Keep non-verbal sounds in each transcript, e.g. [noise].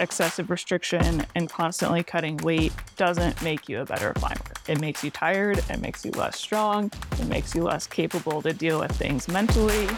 Excessive restriction and constantly cutting weight doesn't make you a better climber. It makes you tired, it makes you less strong, it makes you less capable to deal with things mentally.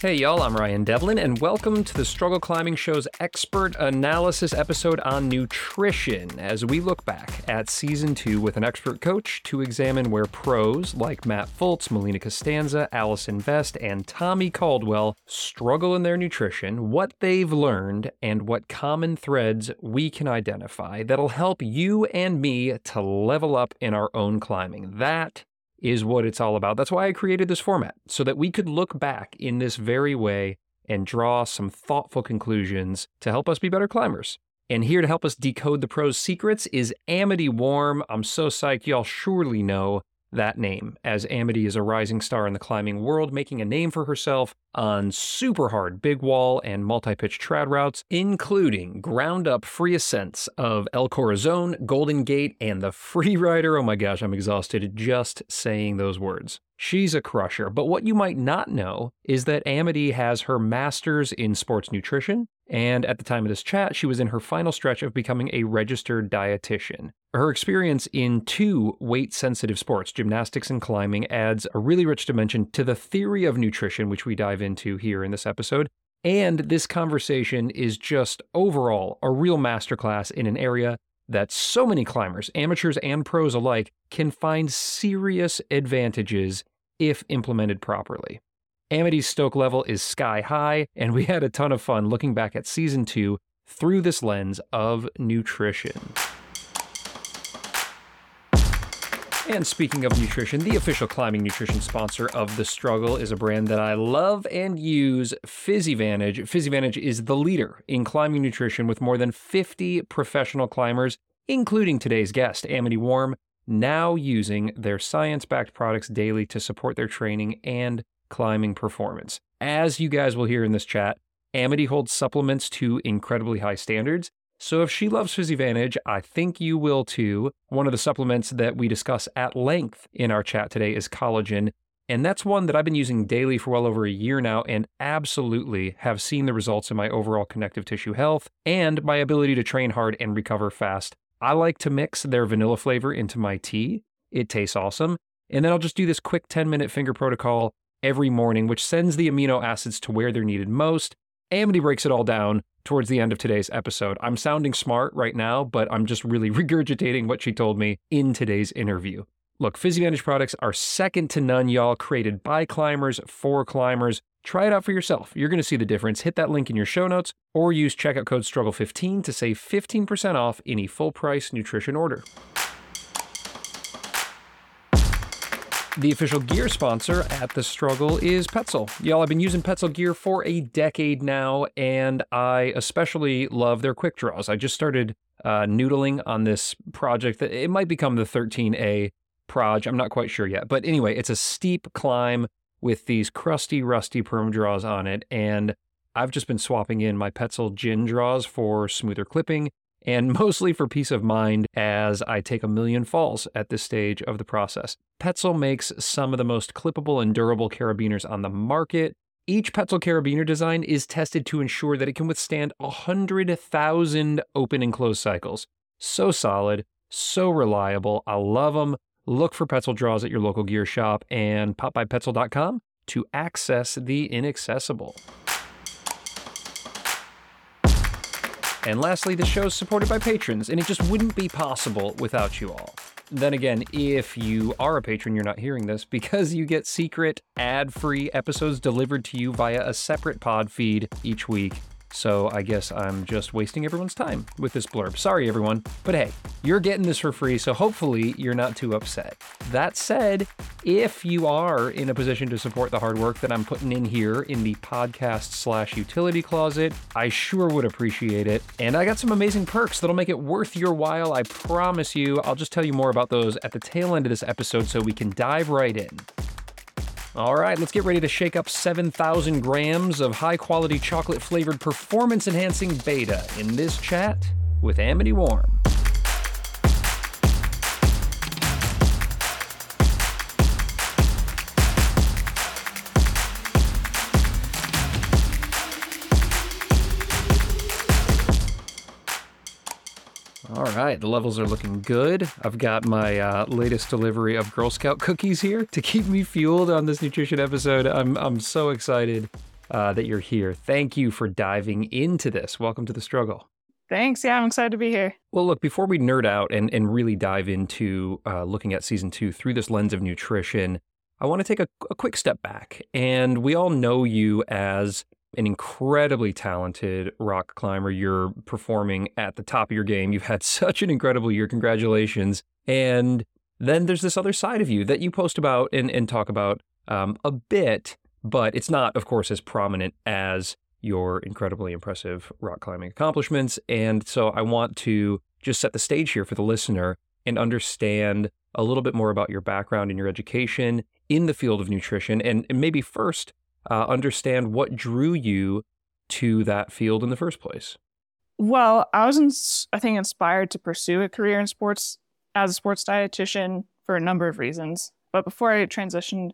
Hey, y'all, I'm Ryan Devlin, and welcome to the Struggle Climbing Show's expert analysis episode on nutrition as we look back at season two with an expert coach to examine where pros like Matt Fultz, Melina Costanza, Allison Vest, and Tommy Caldwell struggle in their nutrition, what they've learned, and what common threads we can identify that'll help you and me to level up in our own climbing. That is what it's all about. That's why I created this format, so that we could look back in this very way and draw some thoughtful conclusions to help us be better climbers. And here to help us decode the pros' secrets is Amity Warme. I'm so psyched, y'all surely know that name, as Amity is a rising star in the climbing world, making a name for herself on super hard big wall and multi pitch trad routes, including ground up free ascents of El Corazon, Golden Gate, and the Free Rider. Oh my gosh, I'm exhausted just saying those words. She's a crusher, but what you might not know is that Amity has her master's in sports nutrition, and at the time of this chat, she was in her final stretch of becoming a registered dietitian. Her experience in two weight sensitive sports, gymnastics and climbing, adds a really rich dimension to the theory of nutrition, which we dive into here in this episode. And this conversation is just overall a real masterclass in an area that so many climbers, amateurs and pros alike, can find serious advantages if implemented properly. Amity's stoke level is sky high, and we [laughs] had a ton of fun looking back at season two through this lens of nutrition. And speaking of nutrition, the official climbing nutrition sponsor of The Struggle is a brand that I love and use, PhysiVantage. PhysiVantage is the leader in climbing nutrition with more than 50 professional climbers, including today's guest, Amity Warme, now using their science backed products daily to support their training and climbing performance. As you guys will hear in this chat, Amity holds supplements to incredibly high standards so if she loves PhysiVantage, I think you will too. One of the supplements that we discuss at length in our chat today is collagen. And that's one that I've been using daily for well over a year now and absolutely have seen the results in my overall connective tissue health and my ability to train hard and recover fast. I like to mix their vanilla flavor into my tea. It tastes awesome. And then I'll just do this quick 10 minute finger protocol every morning, which sends the amino acids to where they're needed most. Amity breaks it all down towards the end of today's episode. I'm sounding smart right now, but I'm just really [laughs] regurgitating what she told me in today's interview. Look, PhysiVantage products are second to none, y'all, created by climbers for climbers. Try it out for yourself. You're going to see the difference. Hit that link in your show notes or use checkout code STRUGGLE15 to save 15% off any full price nutrition order. The official gear sponsor at the struggle is Petzl. Y'all, I've been using Petzl gear for a decade now, and I especially love their quick draws. I just started uh, noodling on this project. It might become the 13A proj. I'm not quite sure yet, but anyway, it's a steep climb with these crusty, rusty perm draws on it, and I've just been swapping in my Petzl Djinn draws for smoother clipping and [laughs] mostly for peace of mind as I take a million falls at this stage of the process. Petzl makes some of the most clippable and durable carabiners on the market. Each Petzl carabiner design is tested to ensure that it can withstand 100,000 open and close cycles. So solid, so reliable. I love them. Look for Petzl draws at your local gear shop and pop by petzl.com to access the inaccessible. And lastly, the show is supported by patrons, and it just wouldn't be possible without you all. Then again, if you are a patron, you're not hearing this because you get secret, ad free episodes delivered to you via a separate pod feed each week. So I guess I'm just wasting everyone's time with this blurb. Sorry, everyone. But hey, you're getting this for free, so hopefully you're not too upset. That said, if you are in a position to support the hard work that I'm putting in here in the podcast slash utility closet, I sure would appreciate it. And I got some amazing perks that'll make it worth your while, I promise you. I'll just tell you more about those at the tail end of this episode so we can dive right in. All right, let's get ready to shake up 7,000 grams of high quality chocolate flavored performance enhancing beta in this chat with Amity Warme. Right, the levels are looking good. I've got my uh, latest delivery of Girl Scout cookies here to keep me fueled on this nutrition episode. I'm I'm so excited uh, that you're here. Thank you for diving into this. Welcome to the struggle. Thanks. Yeah, I'm excited to be here. Well, look, before we nerd out and, and really dive into uh, looking at season two through this lens of nutrition, I want to take a, a quick step back. And we all know you as an incredibly talented rock climber. You're performing at the top of your game. You've had [laughs] such an incredible year. Congratulations. And then there's this other side of you that you post about and, and talk about um, a bit, but it's not, of course, as prominent as your incredibly impressive rock climbing accomplishments. And so I want to just set the stage here for the listener and understand a little bit more about your background and your education in the field of nutrition. And, and maybe first, uh, understand what drew you to that field in the first place. Well, I was, I think, inspired to pursue a career in sports as a sports dietitian for a number of reasons. But before I transitioned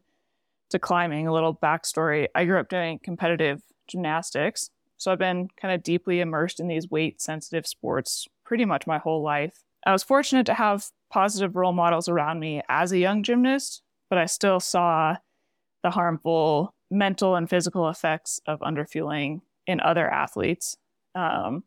to climbing, a little backstory I grew up doing competitive gymnastics. So I've been kind of deeply immersed in these weight sensitive sports pretty much my whole life. I was fortunate to have positive role models around me as a young gymnast, but I still saw the harmful mental and physical effects of underfueling in other athletes. Um,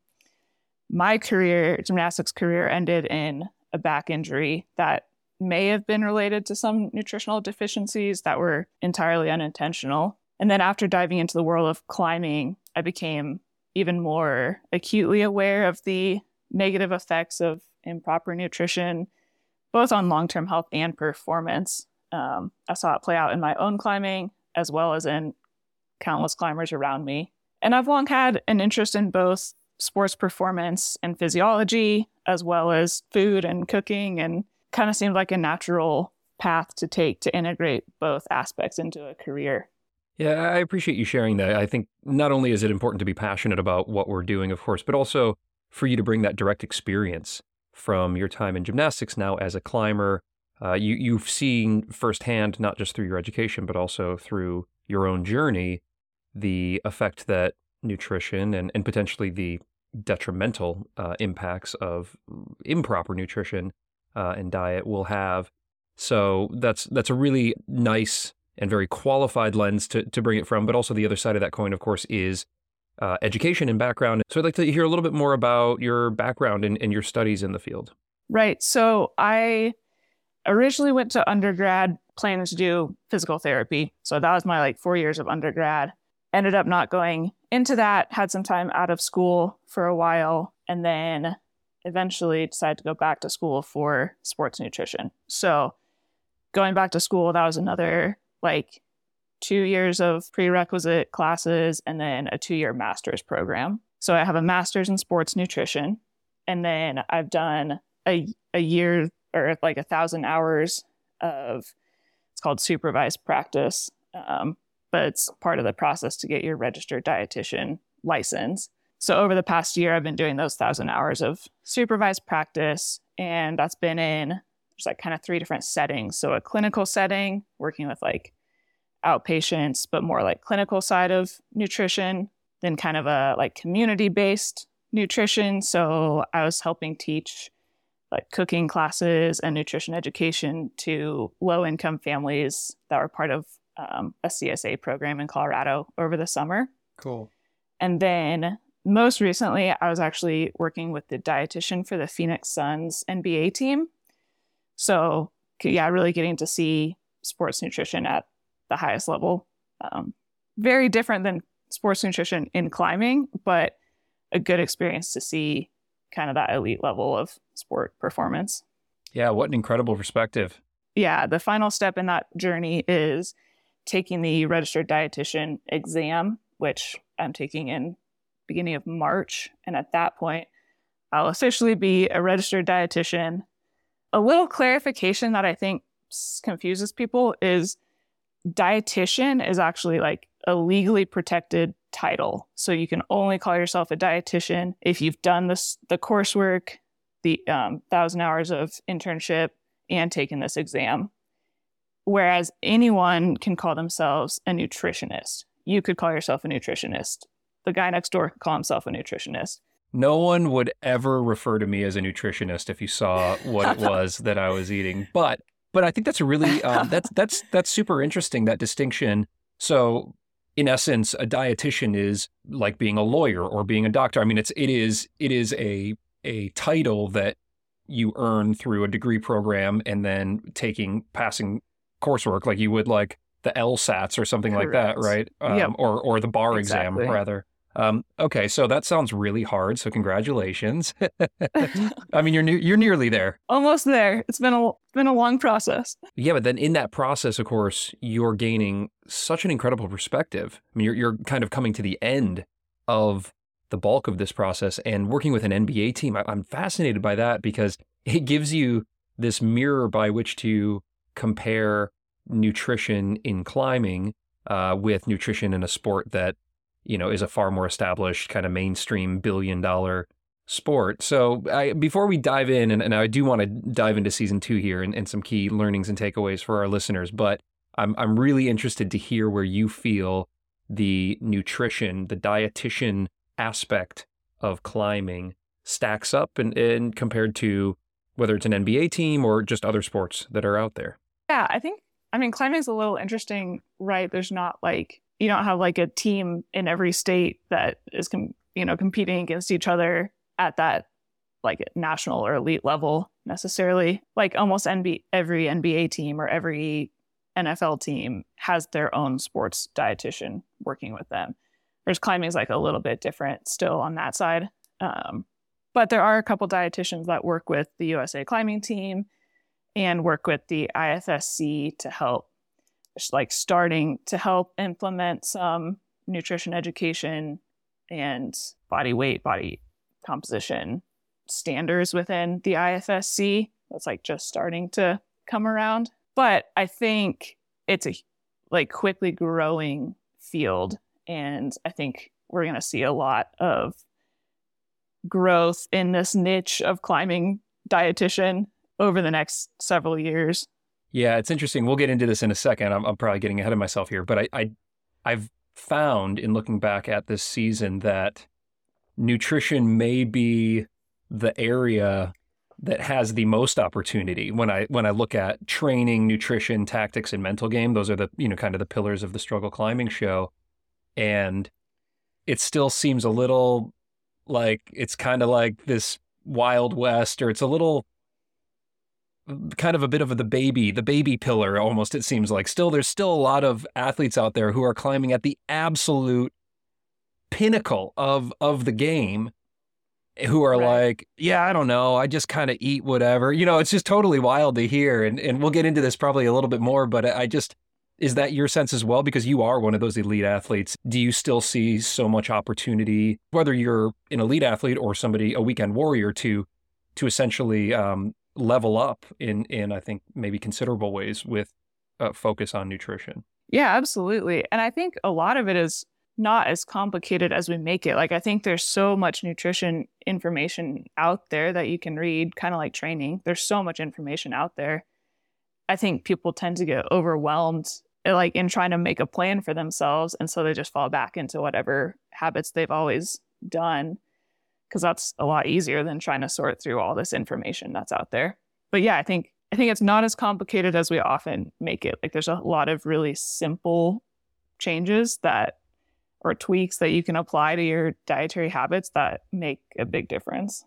my career, gymnastics career, ended in a back injury that may have been related to some nutritional deficiencies that were entirely unintentional. And then after diving into the world of climbing, I became even more acutely aware of the negative effects of improper nutrition, both on long term health and performance. Um, I saw it play out in my own climbing as well as in countless climbers around me. And I've long had an interest in both sports performance and physiology, as well as food and cooking, and kind of seemed like a natural path to take to integrate both aspects into a career. Yeah, I appreciate you sharing that. I think not only is it important to be passionate about what we're doing, of course, but also for you to bring that direct experience from your time in gymnastics now as a climber. Uh, you, you've seen firsthand, not just through your education, but also through your own journey, the effect that nutrition and, and potentially the detrimental uh, impacts of improper nutrition uh, and diet will have. So that's that's a really nice and very qualified lens to, to bring it from. But also the other side of that coin, of course, is uh, education and background. So I'd like to hear a little bit more about your background and, and your studies in the field. Right. So I originally went to undergrad planning to do physical therapy. So that was my like four years of undergrad. Ended up not going into that, had some time out of school for a while, and then eventually decided to go back to school for sports nutrition. So going back to school, that was another like two years of prerequisite classes and then a two year master's program. So I have a master's in sports nutrition. And then I've done a, a year or like a thousand hours of it's called supervised practice. Um, but it's part of the process to get your registered dietitian license. So over the past year, I've been doing those thousand hours of supervised practice, and that's been in there's like kind of three different settings. So a clinical setting, working with like outpatients, but more like clinical side of nutrition, then kind of a like community based nutrition. So I was helping teach like cooking classes and nutrition education to low income families that were part of um, a CSA program in Colorado over the summer. Cool. And then most recently, I was actually working with the dietitian for the Phoenix Suns NBA team. So, yeah, really getting to see sports nutrition at the highest level. Um, very different than sports nutrition in climbing, but a good experience to see kind of that elite level of sport performance. Yeah, what an incredible perspective. Yeah, the final step in that journey is taking the registered dietitian exam, which I'm taking in beginning of March, and at that point, I'll officially be a registered dietitian. A little clarification that I think confuses people is dietitian is actually like a legally protected title. So you can only call yourself a dietitian if you've done this the coursework, the um, thousand hours of internship, and taken this exam. Whereas anyone can call themselves a nutritionist. You could call yourself a nutritionist. The guy next door could call himself a nutritionist. No one would ever refer to me as a nutritionist if you saw what it was [laughs] that I was eating. But but I think that's a really um, [laughs] that's that's that's super interesting that distinction. So in essence, a dietitian is like being a lawyer or being a doctor. I mean, it's it is it is a a title that you earn through a degree program and then taking passing coursework like you would like the LSATs or something Correct. like that, right? Um, yep. Or or the bar exactly. exam rather. Um, okay, so that sounds really hard. So congratulations. [laughs] [laughs] I mean, you're ne- you're nearly there. Almost there. It's been a it's been a long process. Yeah, but then in that process, of course, you're gaining such an incredible perspective. I mean, you're you're kind of coming to the end of the bulk of this process and working with an NBA team. I, I'm fascinated by that because it gives you this mirror by which to compare nutrition in climbing uh, with nutrition in a sport that you know, is a far more established kind of mainstream billion dollar sport. So I, before we dive in, and, and I do want to dive into season two here and, and some key learnings and takeaways for our listeners, but I'm I'm really interested to hear where you feel the nutrition, the dietitian aspect of climbing stacks up and, and compared to whether it's an NBA team or just other sports that are out there. Yeah, I think I mean climbing is a little interesting, right? There's not like you don't have like a team in every state that is com- you know competing against each other at that like national or elite level necessarily. Like almost every nba team or every nfl team has their own sports dietitian working with them. Whereas climbing is like a little bit different still on that side um, but there are a couple dietitians that work with the usa climbing team and work with the ifsc to help like starting to help implement some nutrition education and body weight, body composition standards within the IFSC. That's like just starting to come around. But I think it's a like quickly growing field. And I think we're going to see a lot of growth in this niche of climbing dietitian over the next several years. Yeah, it's interesting. We'll get into this in a second. I'm, probably getting ahead of myself here, but I, I, I've found in looking back at this season that nutrition may be the area that has the most opportunity when I when I look at training, nutrition, tactics, and mental game. Those are the you know kind of the pillars of the struggle climbing show, and it still seems a little like it's kind of like this wild west, or it's a little kind of a bit of a, the baby, the baby pillar almost, it seems like. Still, there's still a lot of athletes out there who are climbing at the absolute pinnacle of of the game who are right. like, yeah, I don't know, I just kind of eat whatever. You know, it's just totally wild to hear. And and we'll get into this probably a little bit more, but I just is that your sense as well? Because you are one of those elite athletes. Do you still see so much opportunity, whether you're an elite athlete or somebody, a weekend warrior, to to essentially um, level up in in I think maybe considerable ways with uh, focus on nutrition. Yeah, absolutely. And I think a lot of it is not as complicated as we make it. Like I think there's so much nutrition information out there that you can read, kind of like training. There's so much information out there. I think people tend to get overwhelmed eh, like in trying to make a plan for themselves and so they just fall back into whatever habits they've always done because that's a lot easier than trying to sort through all this information that's out there. But yeah, I think I think it's not as complicated as we often make it. Like there's a lot of really simple changes that or tweaks that you can apply to your dietary habits that make a big difference.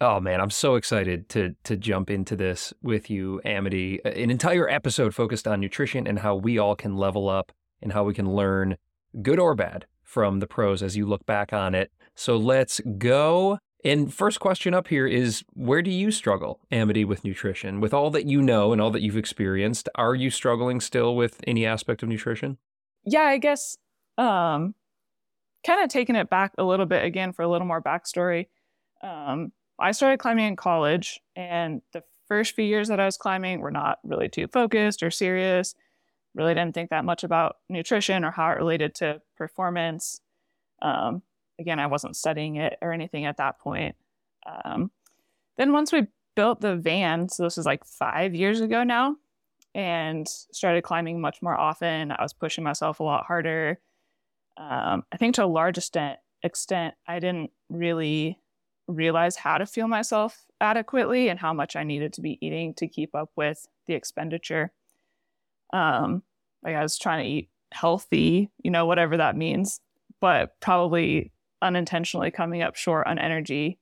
Oh man, I'm so excited to to jump into this with you, Amity. An entire episode focused on nutrition and how we all can level up and how we can learn good or bad from the pros as you look back on it. So let's go. And first question up here is where do you struggle, Amity, with nutrition? With all that you know and all that you've experienced, are you struggling still with any aspect of nutrition? Yeah, I guess um kind of taking it back a little bit again for a little more backstory. Um, I started climbing in college, and the first few years that I was climbing were not really too focused or serious. Really didn't think that much about nutrition or how it related to performance. Um, again, I wasn't studying it or anything at that point. Um, then once we built the van, so this was like five years ago now, and started climbing much more often. I was pushing myself a lot harder. Um, I think to a large extent, extent, I didn't really realize how to fuel myself adequately and how much I needed to be eating to keep up with the expenditure. Um, like I was trying to eat healthy, you know, whatever that means, but probably unintentionally coming up short on energy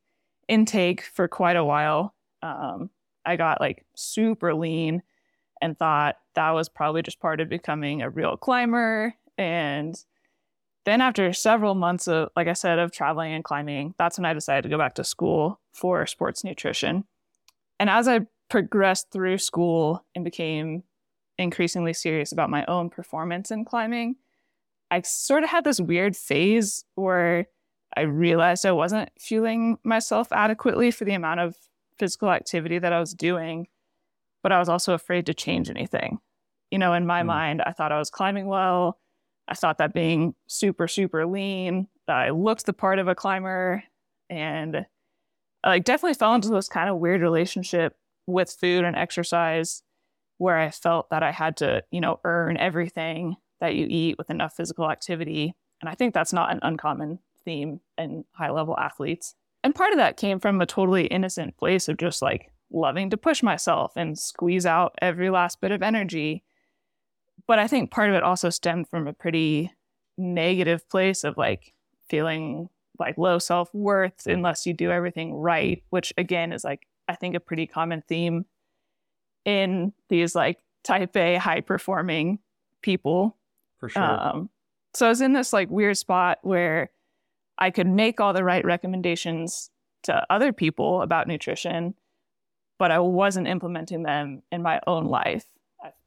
intake for quite a while. Um, I got like super lean and thought that was probably just part of becoming a real climber. And then after several months of, like I said, of traveling and climbing, that's when I decided to go back to school for sports nutrition. And as I progressed through school and became increasingly serious about my own performance in climbing, I sort of had this weird phase where I realized I wasn't fueling myself adequately for the amount of physical activity that I was doing, but I was also afraid to change anything. You know, in my mm. mind, I thought I was climbing well. I thought that being super, super lean, I looked the part of a climber and I like definitely fell into this kind of weird relationship with food and exercise where I felt that I had to, you know, earn everything that you eat with enough physical activity. And I think that's not an uncommon theme in high level athletes. And part of that came from a totally innocent place of just like loving to push myself and squeeze out every last bit of energy. But I think part of it also stemmed from a pretty negative place of like feeling like low self worth unless you do everything right, which again is like, I think, a pretty common theme in these like type A high performing people. For sure. Um, so I was in this like weird spot where I could make all the right recommendations to other people about nutrition, but I wasn't implementing them in my own life.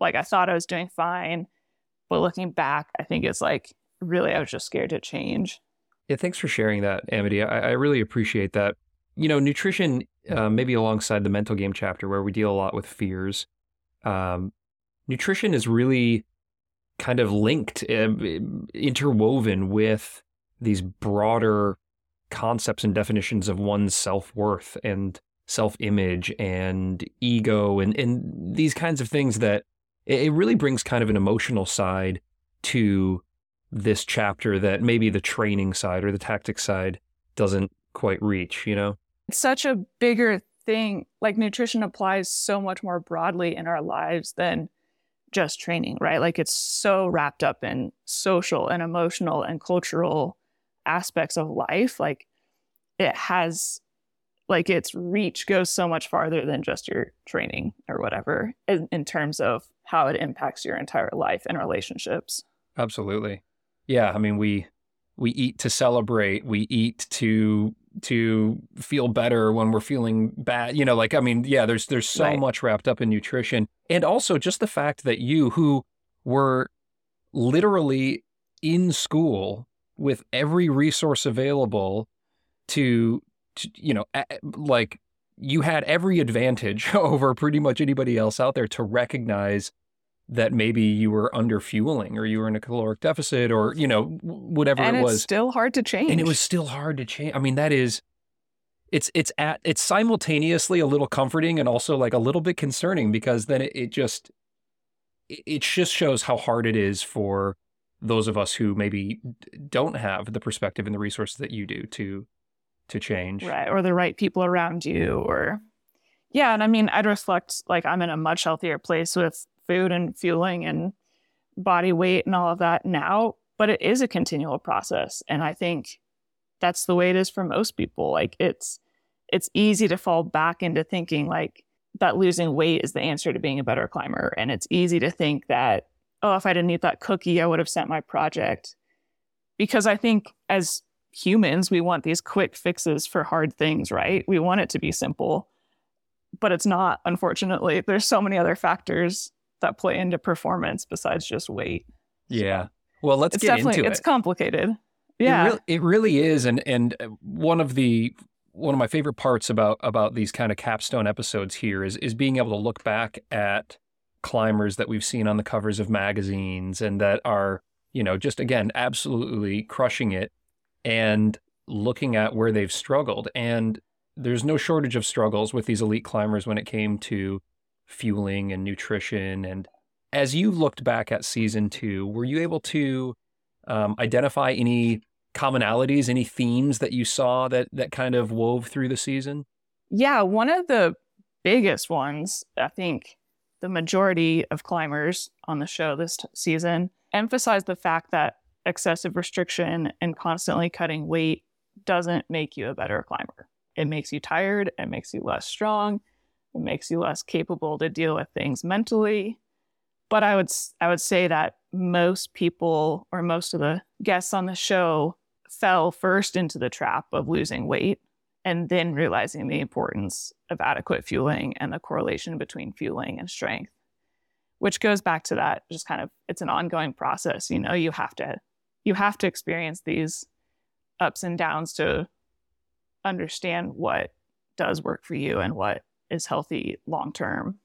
Like I thought I was doing fine, but looking back, I think it's like really I was just scared to change. Yeah, thanks for sharing that, Amity. I, I really appreciate that. You know, nutrition, uh, maybe alongside the mental game chapter where we deal a lot with fears, um, nutrition is really kind of linked, uh, interwoven with these broader concepts and definitions of one's self worth and self image and ego and, and these kinds of things that it really brings kind of an emotional side to this chapter that maybe the training side or the tactic side doesn't quite reach, you know? It's such a bigger thing. Like nutrition applies so much more broadly in our lives than just training, right? Like it's so wrapped up in social and emotional and cultural aspects of life, like it has like its reach goes so much farther than just your training or whatever in, in, terms of how it impacts your entire life and relationships. Absolutely. Yeah, I mean we we eat to celebrate, we eat to to feel better when we're feeling bad. You know, like I mean, yeah, there's there's so right. much wrapped up in nutrition. And also just the fact that you who were literally in school with every resource available to, to you know, like you had every advantage [laughs] over pretty much anybody else out there to recognize that maybe you were under fueling or you were in a caloric deficit or you know whatever and it was. still hard to change. And it was still hard to change. I mean, that is it's it's at it's simultaneously a little comforting and also like a little bit concerning because then it, it just it just shows how hard it is for those of us who maybe don't have the perspective and the resources that you do to to change. Right or the right people around you or yeah and i mean i'd reflect like i'm in a much healthier place with food and fueling and body weight and all of that now but it is a continual process and i think that's the way it is for most people. Like it's it's easy to fall back into thinking like that losing weight is the answer to being a better climber and it's easy to think that oh, if I didn't eat that cookie, I would have sent my project. Because I think as humans, we want these quick fixes for hard things, right? We want it to be simple, but it's not, unfortunately. There's so many other factors that play into performance besides just weight. Yeah. Well, let's it's get into it. It's complicated. Yeah. It really, it really is. And, and uh, one of the, one of my favorite parts about about these kind of capstone episodes here is is being able to look back at climbers that we've seen on the covers of magazines and that are, you know, just again, absolutely crushing it and looking at where they've struggled. And there's no shortage of struggles with these elite climbers when it came to fueling and nutrition. And as you looked back at season two, were you able to um, identify any commonalities, any themes that you saw that that kind of wove through the season? Yeah, one of the biggest ones, I think the majority of climbers on the show this t- season emphasize the fact that excessive restriction and constantly cutting weight doesn't make you a better climber. It makes you tired, it makes you less strong, it makes you less capable to deal with things mentally. But I would I would say that most people or most of the guests on the show fell first into the trap of losing weight and then realizing the importance of adequate fueling and the correlation between fueling and strength which goes back to that just kind of it's an ongoing process. You know you have to you have to experience these ups and downs to understand what does work for you and what is healthy long term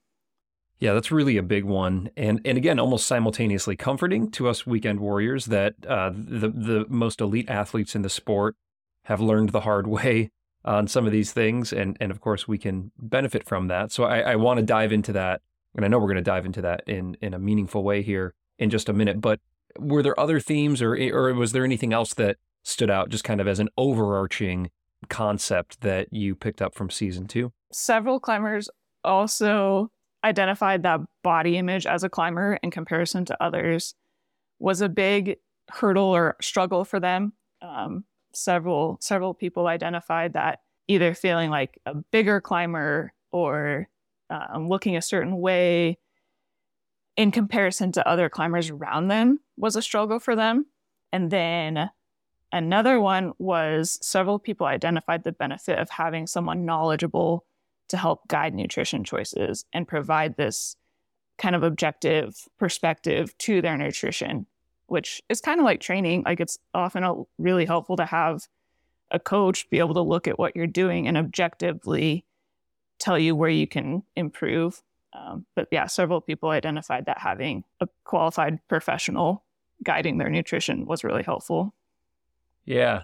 yeah, that's really a big one, and and again, almost simultaneously comforting to us weekend warriors that uh, the the most elite athletes in the sport have learned the hard way on some of these things, and and of course we can benefit from that. So I, I want to dive into that, and I know we're going to dive into that in in a meaningful way here in just a minute. But were there other themes, or or was there anything else that stood out, just kind of as an overarching concept that you picked up from season two? Several climbers also identified that body image as a climber in comparison to others was a big hurdle or struggle for them. Um, several several people identified that either feeling like a bigger climber or um, looking a certain way in comparison to other climbers around them was a struggle for them. And then another one was several people identified the benefit of having someone knowledgeable to help guide nutrition choices and provide this kind of objective perspective to their nutrition, which is kind of like training. Like it's often really helpful to have a coach be able to look at what you're doing and objectively tell you where you can improve. Um, but yeah, several people identified that having a qualified professional guiding their nutrition was really helpful. Yeah.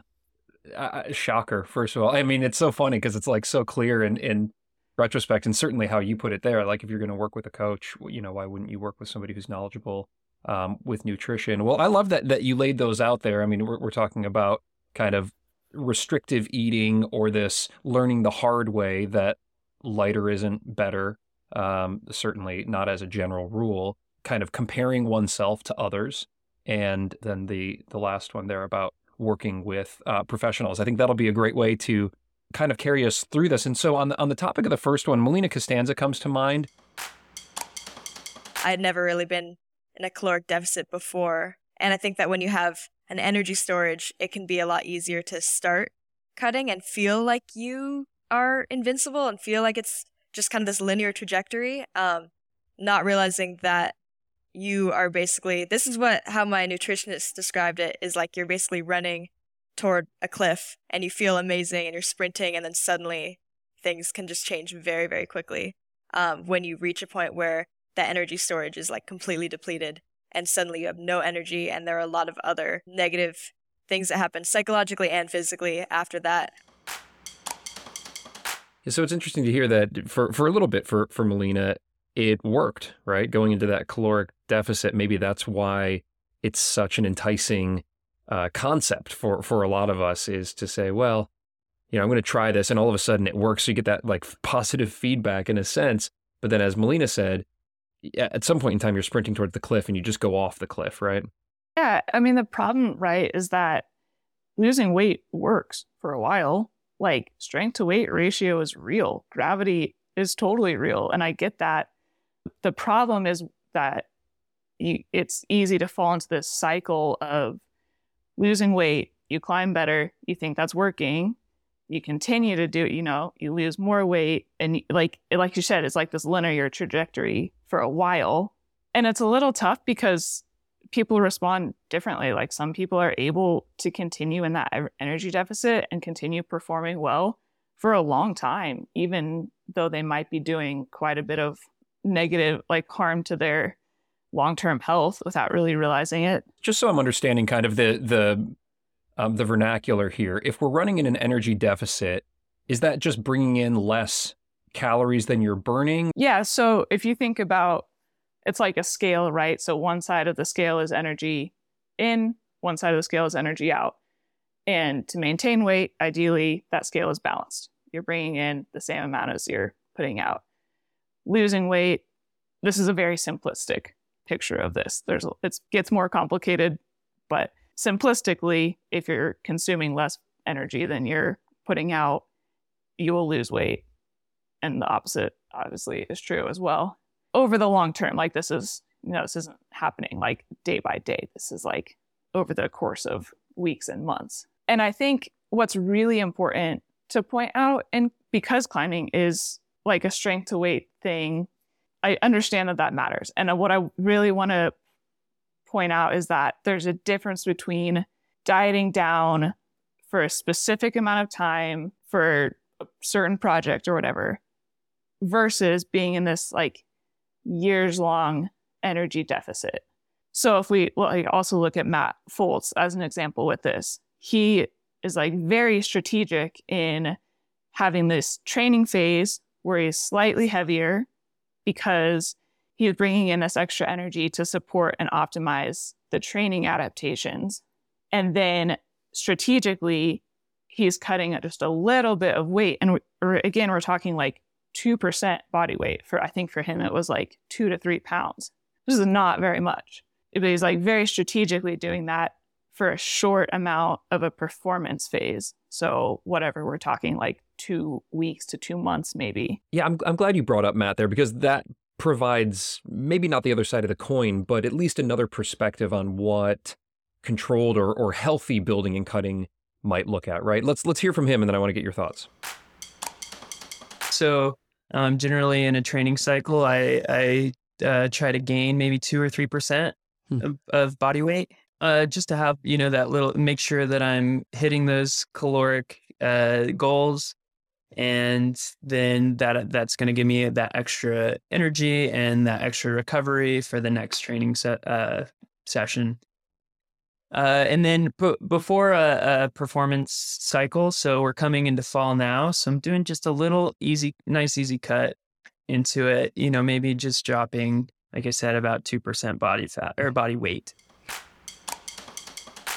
Uh, shocker, first of all. I mean, it's so funny because it's like so clear in, and retrospect and certainly how you put it there like if you're going to work with a coach you know why wouldn't you work with somebody who's knowledgeable um, with nutrition well i love that that you laid those out there i mean we're, we're talking about kind of restrictive eating or this learning the hard way that lighter isn't better um, certainly not as a general rule kind of comparing oneself to others and then the the last one there about working with uh, professionals i think that'll be a great way to kind of carry us through this. And so on the on the topic of the first one, Melina Costanza comes to mind. I had never really been in a caloric deficit before, and I think that when you have an energy storage, it can be a lot easier to start cutting and feel like you are invincible and feel like it's just kind of this linear trajectory. Um, not realizing that you are basically this is what how my nutritionist described it is like you're basically running toward a cliff and you feel amazing and you're sprinting and then suddenly things can just change very very quickly um, when you reach a point where that energy storage is like completely depleted and suddenly you have no energy and there are a lot of other negative things that happen psychologically and physically after that so it's interesting to hear that for, for a little bit for, for Melina, it worked, right? Going into that caloric deficit, maybe that's why it's such an enticing uh, concept for for a lot of us is to say, well, you know, I'm going to try this, and all of a sudden it works. So you get that like positive feedback in a sense. But then, as Melina said, at some point in time, you're sprinting towards the cliff, and you just go off the cliff, right? Yeah, I mean, the problem, right, is that losing weight works for a while. Like strength to weight ratio is real. Gravity is totally real, and I get that. The problem is that you, it's easy to fall into this cycle of losing weight, you climb better, you think that's working, you continue to do it, you know, you lose more weight and like like you said, it's like this linear trajectory for a while. And it's a little tough because people respond differently. Like some people are able to continue in that energy deficit and continue performing well for a long time, even though they might be doing quite a bit of negative like harm to their long-term health without really realizing it. Just so I'm understanding kind of the the um, the vernacular here. If we're running in an energy deficit, is that just bringing in less calories than you're burning? Yeah. So if you think about, it's like a scale, right? So one side of the scale is energy in, one side of the scale is energy out. And to maintain weight, ideally, that scale is balanced. You're bringing in the same amount as you're putting out. Losing weight, this is a very simplistic picture of this. There's it gets more complicated, but simplistically, if you're consuming less energy than you're putting out, you will lose weight. And the opposite obviously is true as well. Over the long term, like this is, you know, this isn't happening like day by day. This is like over the course of weeks and months. And I think what's really important to point out, and because climbing is like a strength to weight thing, I understand that that matters. And what I really want to point out is that there's a difference between dieting down for a specific amount of time for a certain project or whatever versus being in this like years long energy deficit. So if we like also look at Matt Fultz as an example with this, he is like very strategic in having this training phase where he's slightly heavier because he is bringing in this extra energy to support and optimize the training adaptations. And then strategically, he's cutting just a little bit of weight. And again, we're talking like 2% body weight. For I think for him, it was like two to three pounds. This is not very much but he's like very strategically doing that for a short amount of a performance phase. So whatever we're talking like two weeks to two months, maybe. Yeah, I'm I'm glad you brought up Matt there because that provides maybe not the other side of the coin, but at least another perspective on what controlled or, or healthy building and cutting might look at, right? Let's let's hear from him and then I want to get your thoughts. So um, generally in a training cycle, I, I uh, try to gain maybe two or three percent hmm. of, of, body weight, uh, just to have you know that little make sure that I'm hitting those caloric uh, goals, and then that that's going to give me that extra energy and that extra recovery for the next training se- uh, session. Uh, and then before a, a, performance cycle, so we're coming into fall now. So I'm doing just a little easy, nice, easy cut into it. You know, maybe just dropping like I said, about 2% body fat or body weight.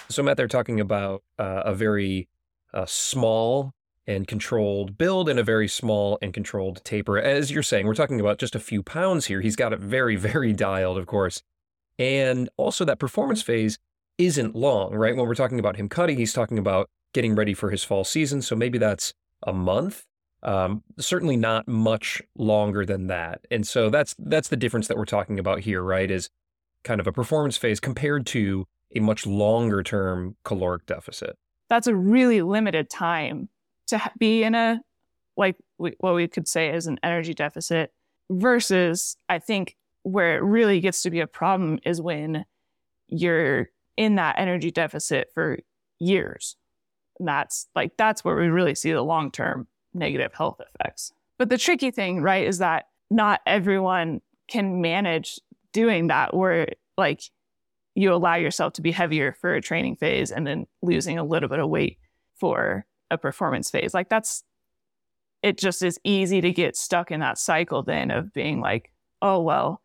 So, Matt, they're talking about uh, a very uh, small and controlled build and a very small and controlled taper. As you're saying, we're talking about just a few pounds here. He's got it very, [laughs] very dialed, of course. And also, that performance phase isn't long, right? When we're talking about him cutting, he's talking about getting ready for his fall season. So maybe that's a month um, certainly not much longer than that. And so that's that's the difference that we're talking about here, right? Is kind of a performance phase compared to a much longer term caloric deficit. That's a really limited time to be in a like what we could say is an energy deficit versus I think where it really gets to be a problem is when you're in that energy deficit for years. And that's like that's where we really see the long term negative health effects. But the tricky thing, right, is that not everyone can manage doing that where like you allow yourself to be heavier for a training phase and then losing a little bit of weight for a performance phase. Like that's it just is easy to get stuck in that cycle then of being like, oh well,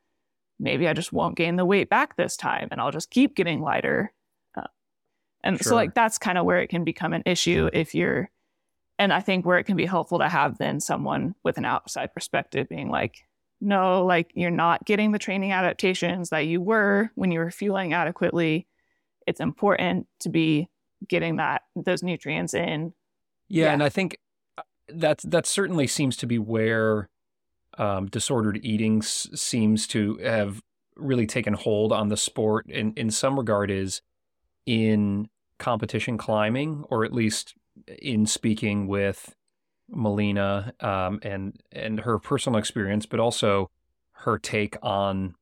maybe I just won't gain the weight back this time and I'll just keep getting lighter. Uh, and sure. so like that's kind of where it can become an issue if you're and I think where it can be helpful to have then someone with an outside perspective being like, no, like you're not getting the training adaptations that you were when you were fueling adequately. It's important to be getting that those nutrients in. Yeah, yeah. and I think uh, that that certainly seems to be where um, disordered eating s- seems to have really taken hold on the sport in in some regard is in competition climbing or at least in speaking with Melina um, and and her personal experience, but also her take on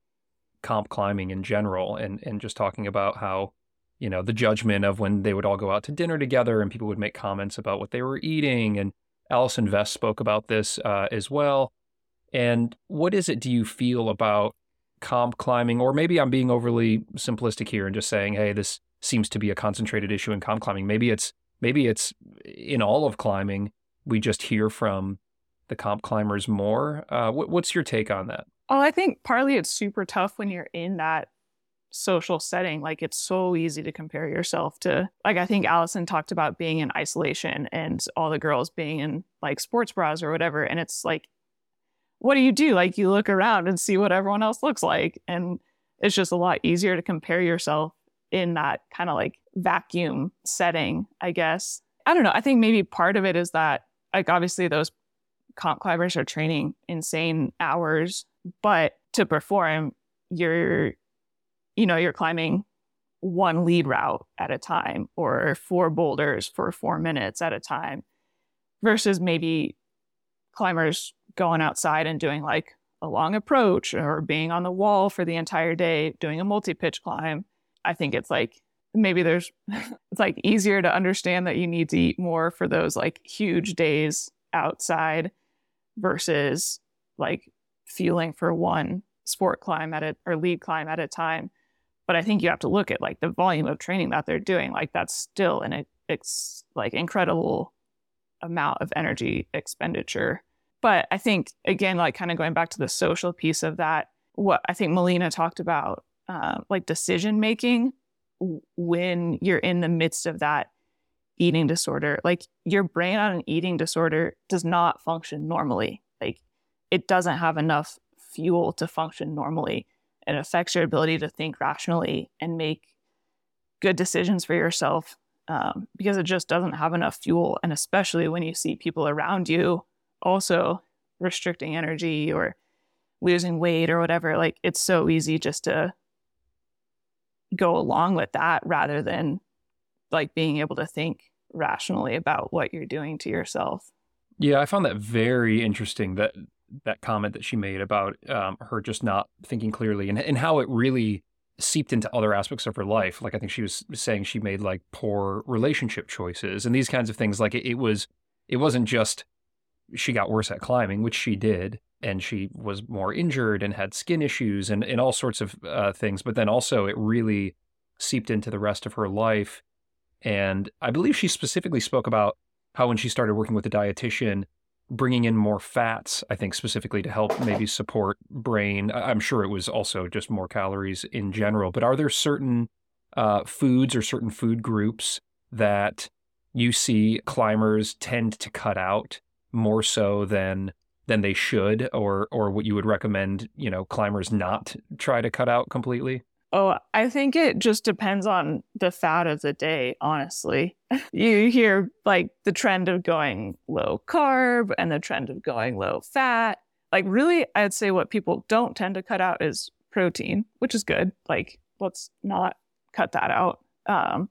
comp climbing in general, and and just talking about how you know the judgment of when they would all go out to dinner together and people would make comments about what they were eating, and Allison Vest spoke about this uh, as well. And what is it do you feel about comp climbing, or maybe I'm being overly simplistic here and just saying, hey, this seems to be a concentrated issue in comp climbing. Maybe it's maybe it's in all of climbing, we just hear from the comp climbers more. Uh, what, what's your take on that? Oh, I think partly it's super tough when you're in that social setting, like it's so easy to compare yourself to, like, I think Allison talked about being in isolation and all the girls being in like sports bras or whatever. And it's like, what do you do? Like, you look around and see what everyone else looks like. And it's just a lot easier to compare yourself in that kind of like vacuum setting, I guess. I don't know. I think maybe part of it is that, like, obviously those comp climbers are training insane hours, but to perform, you're you know, you're climbing one lead route at a time or four boulders for four minutes at a time versus maybe climbers going outside and doing like a long approach or being on the wall for the entire day doing a multi-pitch climb. I think it's like maybe there's [laughs] it's like easier to understand that you need to eat more for those like huge days outside versus like fueling for one sport climb at it or lead climb at a time but I think you have to look at like the volume of training that they're doing. Like that's still an it's like incredible amount of energy expenditure. But I think again, like kind of going back to the social piece of that, what I think Melina talked about, uh, like decision making when you're in the midst of that eating disorder. Like your brain on an eating disorder does not function normally. Like it doesn't have enough fuel to function normally it affects your ability to think rationally and make good decisions for yourself um, because it just doesn't have enough fuel. And especially when you see people around you also restricting energy or losing weight or whatever, like it's so easy just to go along with that rather than like being able to think rationally about what you're doing to yourself. Yeah, I found that very interesting that that comment that she made about um, her just not thinking clearly and, and how it really seeped into other aspects of her life. Like I think she was saying she made like poor relationship choices and these kinds of things. Like it, it was, it wasn't just she got worse at climbing, which she did, and she was more injured and had skin issues and, and all sorts of uh, things. But then also it really seeped into the rest of her life. And I believe she specifically spoke about how when she started working with a dietitian, bringing in more fats, I think specifically to help maybe support brain. I'm sure it was also just more calories in general, but are there certain uh, foods or certain food groups that you see climbers tend to cut out more so than than they should or or what you would recommend, you know, climbers not try to cut out completely? Oh, I think it just depends on the fat of the day, honestly. [laughs] you hear like the trend of going low carb and the trend of going low fat. Like, really, I'd say what people don't tend to cut out is protein, which is good. Like, let's not cut that out. Um,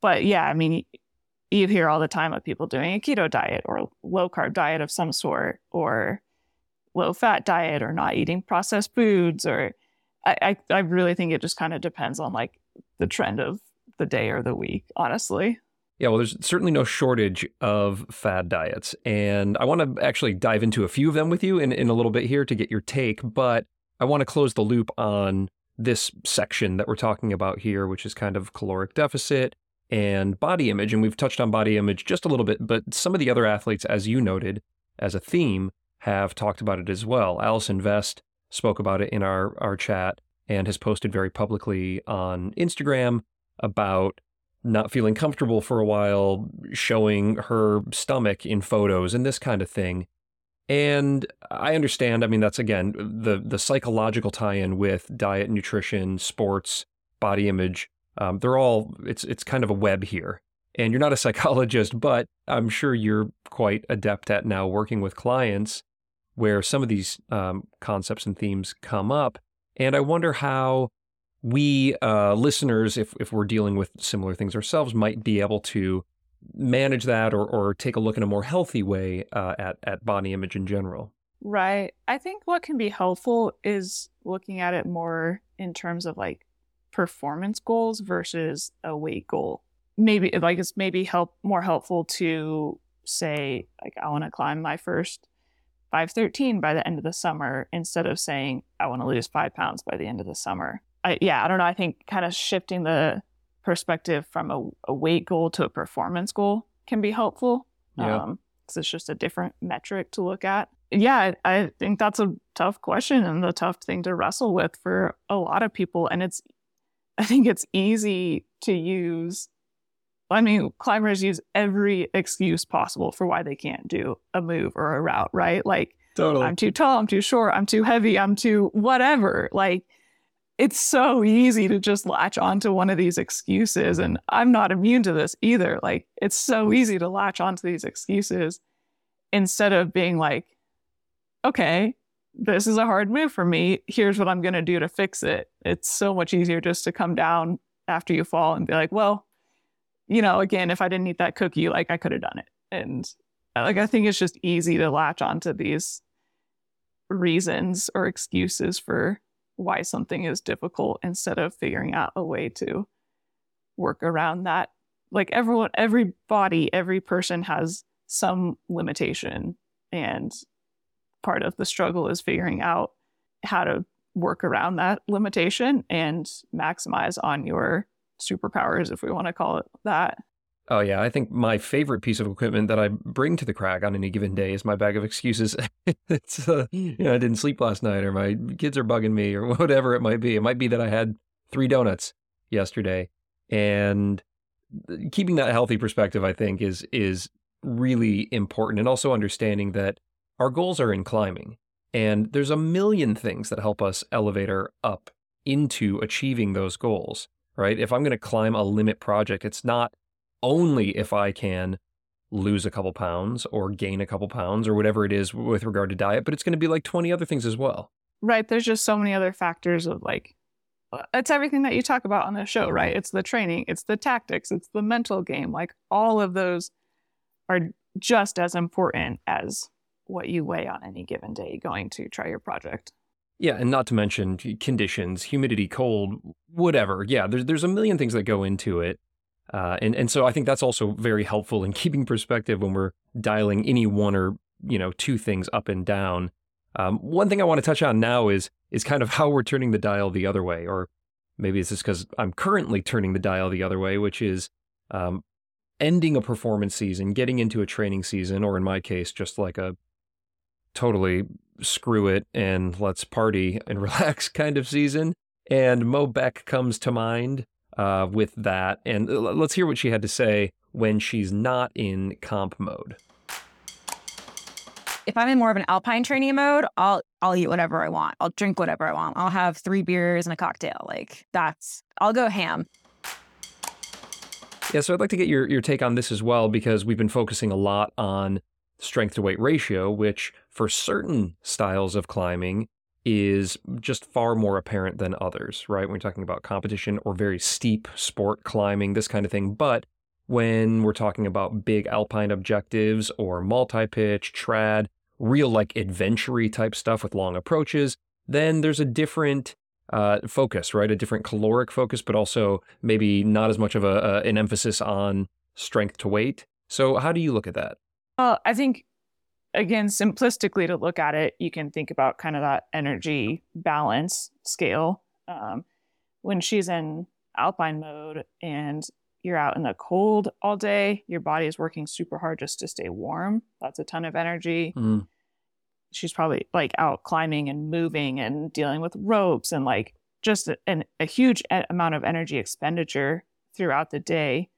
but yeah, I mean, you hear all the time of people doing a keto diet or low carb diet of some sort or low fat diet or not eating processed foods or I, I, I really think it just kind of depends on like the trend of the day or the week, honestly. Yeah, well, there's certainly no shortage of fad diets. And I want to actually dive into a few of them with you in, in a little bit here to get your take. But I want to close the loop on this section that we're talking about here, which is kind of caloric deficit and body image. And we've touched on body image just a little bit, but some of the other athletes, as you noted as a theme, have talked about it as well. Allison Vest spoke about it in our, our chat and has posted very publicly on Instagram about not feeling comfortable for a while, showing her stomach in photos and this kind of thing. And I understand, I mean, that's again the the psychological tie-in with diet, nutrition, sports, body image. Um, they're all it's it's kind of a web here. And you're not a [laughs] psychologist, but I'm sure you're quite adept at now working with clients where some of these um, concepts and themes come up. And I wonder how we uh, listeners, if, if we're dealing with similar things ourselves, might be able to manage that or, or take a look in a more healthy way uh, at, at body image in general. Right. I think what can be helpful is looking at it more in terms of like performance goals versus a weight goal. Maybe like it's maybe help more helpful to say like I want to climb my first 513 by the end of the summer instead of saying, I want to lose five pounds by the end of the summer. I, yeah, I don't know. I think kind of shifting the perspective from a, a weight goal to a performance goal can be helpful. Yeah. Um, because it's just a different metric to look at. yeah, I think that's a tough question and the tough thing to wrestle with for a lot of people. And it's, I think it's easy to use. I mean, climbers use every excuse possible for why they can't do a move or a route, right? Like, totally. I'm too tall, I'm too short, I'm too heavy, I'm too whatever. Like, it's so easy to just latch onto one of these excuses. And I'm not immune to this either. Like, it's so easy to latch onto these excuses instead of being like, okay, this is a hard move for me. Here's what I'm going to do to fix it. It's so much easier just to come down after you fall and be like, well, you know, again, if I didn't eat that cookie, like I could have done it. And uh, like, I think it's just easy to latch onto these reasons or excuses for why something is difficult instead of figuring out a way to work around that. Like everyone, every body, every person has some limitation and part of the struggle is figuring out how to work around that limitation and maximize on your superpowers, if we want to call it that. Oh yeah, I think my favorite piece of equipment that I bring to the crag on any given day is my bag of excuses. [laughs] it's uh, you know I didn't sleep last night, or my kids are bugging me, or [laughs] whatever it might be. It might be that I had three donuts yesterday, and keeping that healthy perspective, I think, is is really important, and also understanding that our goals are in climbing, and there's a million things that help us elevate up into achieving those goals, right? If I'm going to climb a limit project, it's not only if I can lose a couple pounds or gain a couple pounds or whatever it is with regard to diet, but it's going to be like 20 other things as well. Right. There's just so many other factors of like, uh, it's everything that you talk about on the show, right? It's the training, it's the tactics, it's the mental game. Like all of those are just as important as what you weigh on any given day going to try your project. Yeah, and not to mention conditions, humidity, cold, whatever. Yeah, there's there's a million things that go into it. Uh, and and so I think that's also very helpful in keeping perspective when we're dialing any one or you know two things up and down. Um, one thing I want to touch on now is is kind of how we're turning the dial the other way, or maybe it's just because I'm currently turning the dial the other way, which is um, ending a performance season, getting into a training season, or in my case, just like a totally screw it and let's party and [laughs] relax kind of season. And Mo Beck comes to mind uh, with that. And uh, let's hear what she had to say when she's not in comp mode. If I'm in more of an alpine training mode, I'll I'll eat whatever I want. I'll drink whatever I want. I'll have three beers and a cocktail. Like that's I'll go ham. Yeah, so I'd like to get your, your take on this as well because we've been focusing a lot on strength to weight ratio, which for certain styles of climbing is just far more apparent than others, right? When we're talking about competition or very steep sport climbing, this kind of thing. But when we're talking about big alpine objectives or multi pitch, trad, real like adventure type stuff with long approaches, then there's a different uh, focus, right? A different caloric focus, but also maybe not as much of a, an emphasis on strength to weight. So, how do you look at that? Well, I think again, simplistically to look at it, you can think about kind of that energy balance scale. Um, when she's in alpine mode and you're out in the cold all day, your body is working super hard just to stay warm. That's a ton of energy. Mm. She's probably like out climbing and moving and dealing with ropes and like just an, a huge amount of energy expenditure throughout the day.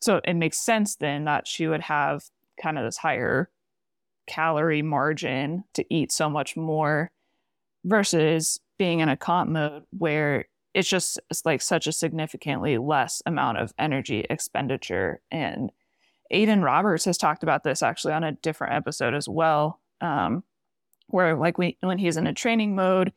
So it makes sense then that she would have kind of this higher calorie margin to eat so much more versus being in a comp mode where it's just it's like such a significantly less amount of energy expenditure. And Aidan Roberts has talked about this actually on a different episode as well, um, where like we, when he's in a training mode,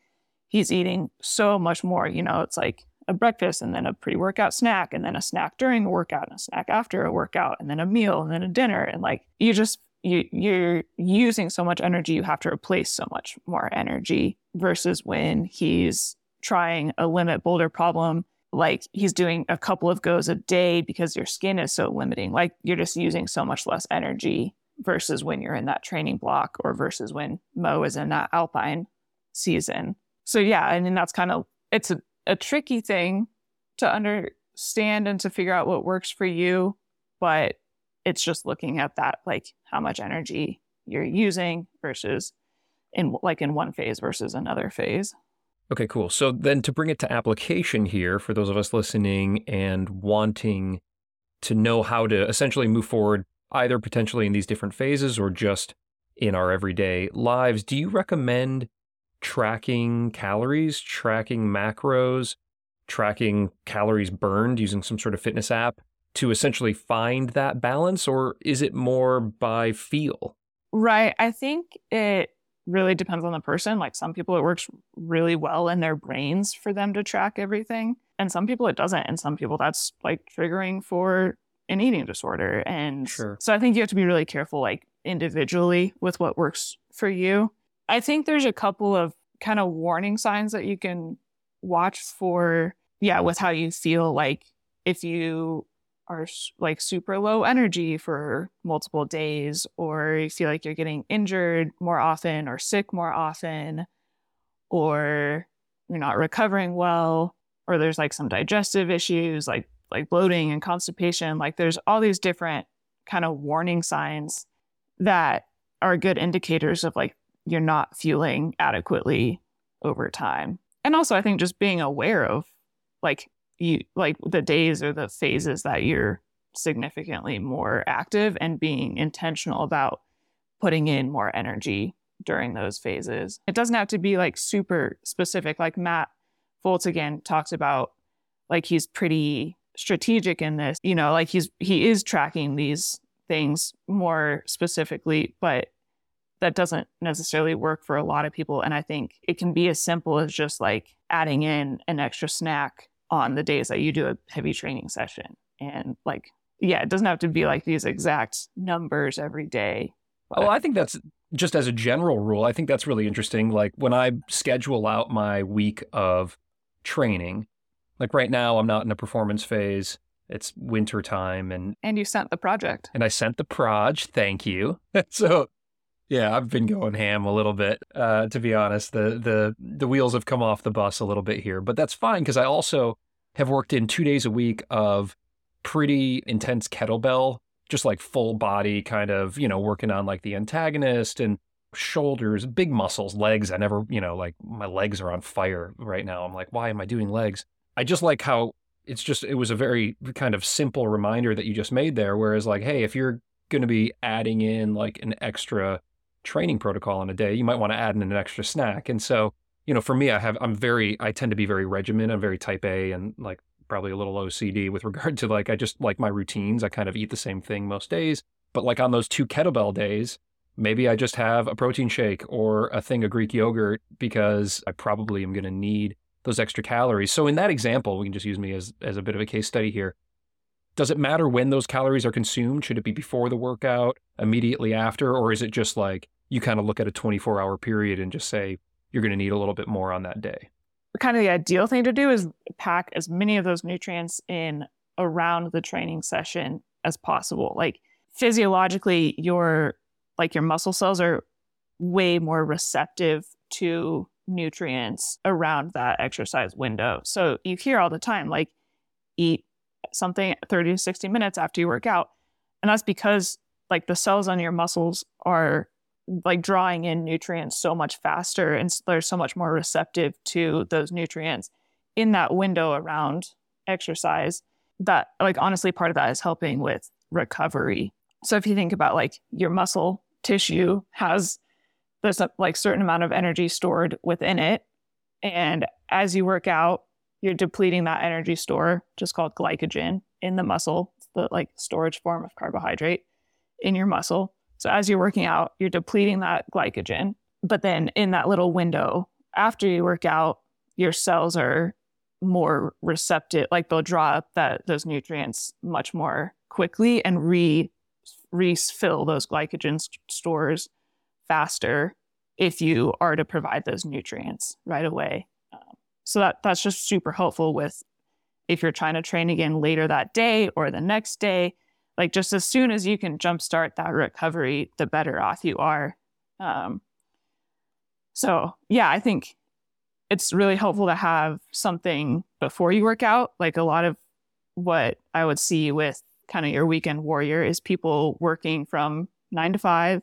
he's eating so much more. You know, it's like a breakfast and then a pre-workout snack and then a snack during the workout and a snack after a workout and then a meal and then a dinner and like you just you you're using so much energy you have to replace so much more energy versus when he's trying a limit boulder problem like he's doing a couple of goes a day because your skin is so limiting like you're just using so much less energy versus when you're in that training block or versus when mo is in that alpine season. So yeah I mean, that's kind of it's a a tricky thing to understand and to figure out what works for you, but it's just looking at that like how much energy you're using versus in like in one phase versus another phase. Okay, cool. So then to bring it to application here for those of us listening and wanting to know how to essentially move forward either potentially in these different phases or just in our everyday lives, do you recommend tracking calories, tracking macros, tracking calories burned using some sort of fitness app to essentially find that balance or is it more by feel? Right. I think it really depends on the person. Like some people, it works really well in their brains for them to track everything. And some people, it doesn't. And some people, that's like triggering for an eating disorder. And Sure. so I think you have to be really careful, like individually, with what works for you. I think there's a couple of kind of warning signs that you can watch for, yeah, with how you feel. Like if you are like super low energy for multiple days, or you feel like you're getting injured more often or sick more often, or you're not recovering well, or there's like some digestive issues like like bloating and constipation. Like there's all these different kind of warning signs that are good indicators of like you're not fueling adequately over time. And also I think just being aware of like you like the days or the phases that you're significantly more active and being intentional about putting in more energy during those phases. It doesn't have to be like super specific. Like Matt Fultz again talks about like he's pretty strategic in this, you know, like he's he is tracking these things more specifically, but that doesn't necessarily work for a lot of people. And I think it can be as simple as just like adding in an extra snack on the days that you do a heavy training session. And like, yeah, it doesn't have to be like these exact numbers every day. Oh, I think that's just as a general rule. I think that's really interesting. Like when I schedule out my week of training, like right now, I'm not in a performance phase. It's winter time, and And you sent the project. and I sent the proj. Thank you. [laughs] so, yeah, I've been going ham a little bit. Uh, to be honest, the the the wheels have come off the bus a little bit here, but that's fine because I also have worked in two days a week of pretty intense kettlebell, just like full body kind of, you know, working on like the antagonist and shoulders, big muscles, legs. I never, you know, like my legs are on fire right now. I'm like, why am I doing legs? I just like how it's just it was a very kind of simple reminder that you just made there whereas like hey if you're going to be adding in like an extra training protocol in a day you might want to add in an extra snack and so you know for me i have i'm very i tend to be very regimented i'm very type a and like probably a little ocd with [laughs] regard to like i just like my routines i kind of eat the same thing most days but like on those two kettlebell days maybe i just have a protein shake or a thing of greek yogurt because i probably am going to need those extra calories. So in that example, we can just use me as as a bit of a case study here. Does it matter when those calories are consumed? Should it be before the workout, immediately after, or is it just like you kind of look at a 24 hour period and just say you're going to need a little bit more on that day? kind of the ideal thing to do is pack as many of those nutrients in around the training session as possible. Like physiologically, your like your muscle cells are way more receptive to nutrients around that exercise window. So you hear all the time, like eat something 30 to 60 minutes after you work out. And that's because like the cells on your muscles are like drawing in nutrients so much faster and they're so much more receptive to those nutrients in that window around exercise that like honestly part of that is helping with recovery. So if you think about like your muscle tissue has there's a like certain amount of energy stored within it and as you work out you're depleting that energy store just called glycogen in the muscle the like storage form of carbohydrate in your muscle so as you're working out, you're depleting that glycogen. But then in that little window after you work out, your cells are more receptive, like they'll draw up that those nutrients much more quickly and re refill those glycogen st- stores faster if you are to provide those nutrients right away. Um, so that that's just super helpful with if you're trying to train again later that day or the next day like just as soon as you can jumpstart that recovery, the better off you are. Um, so yeah, I think it's really helpful to have something before you work out. Like a lot of what I would see with kind of your weekend warrior is people working from nine to five.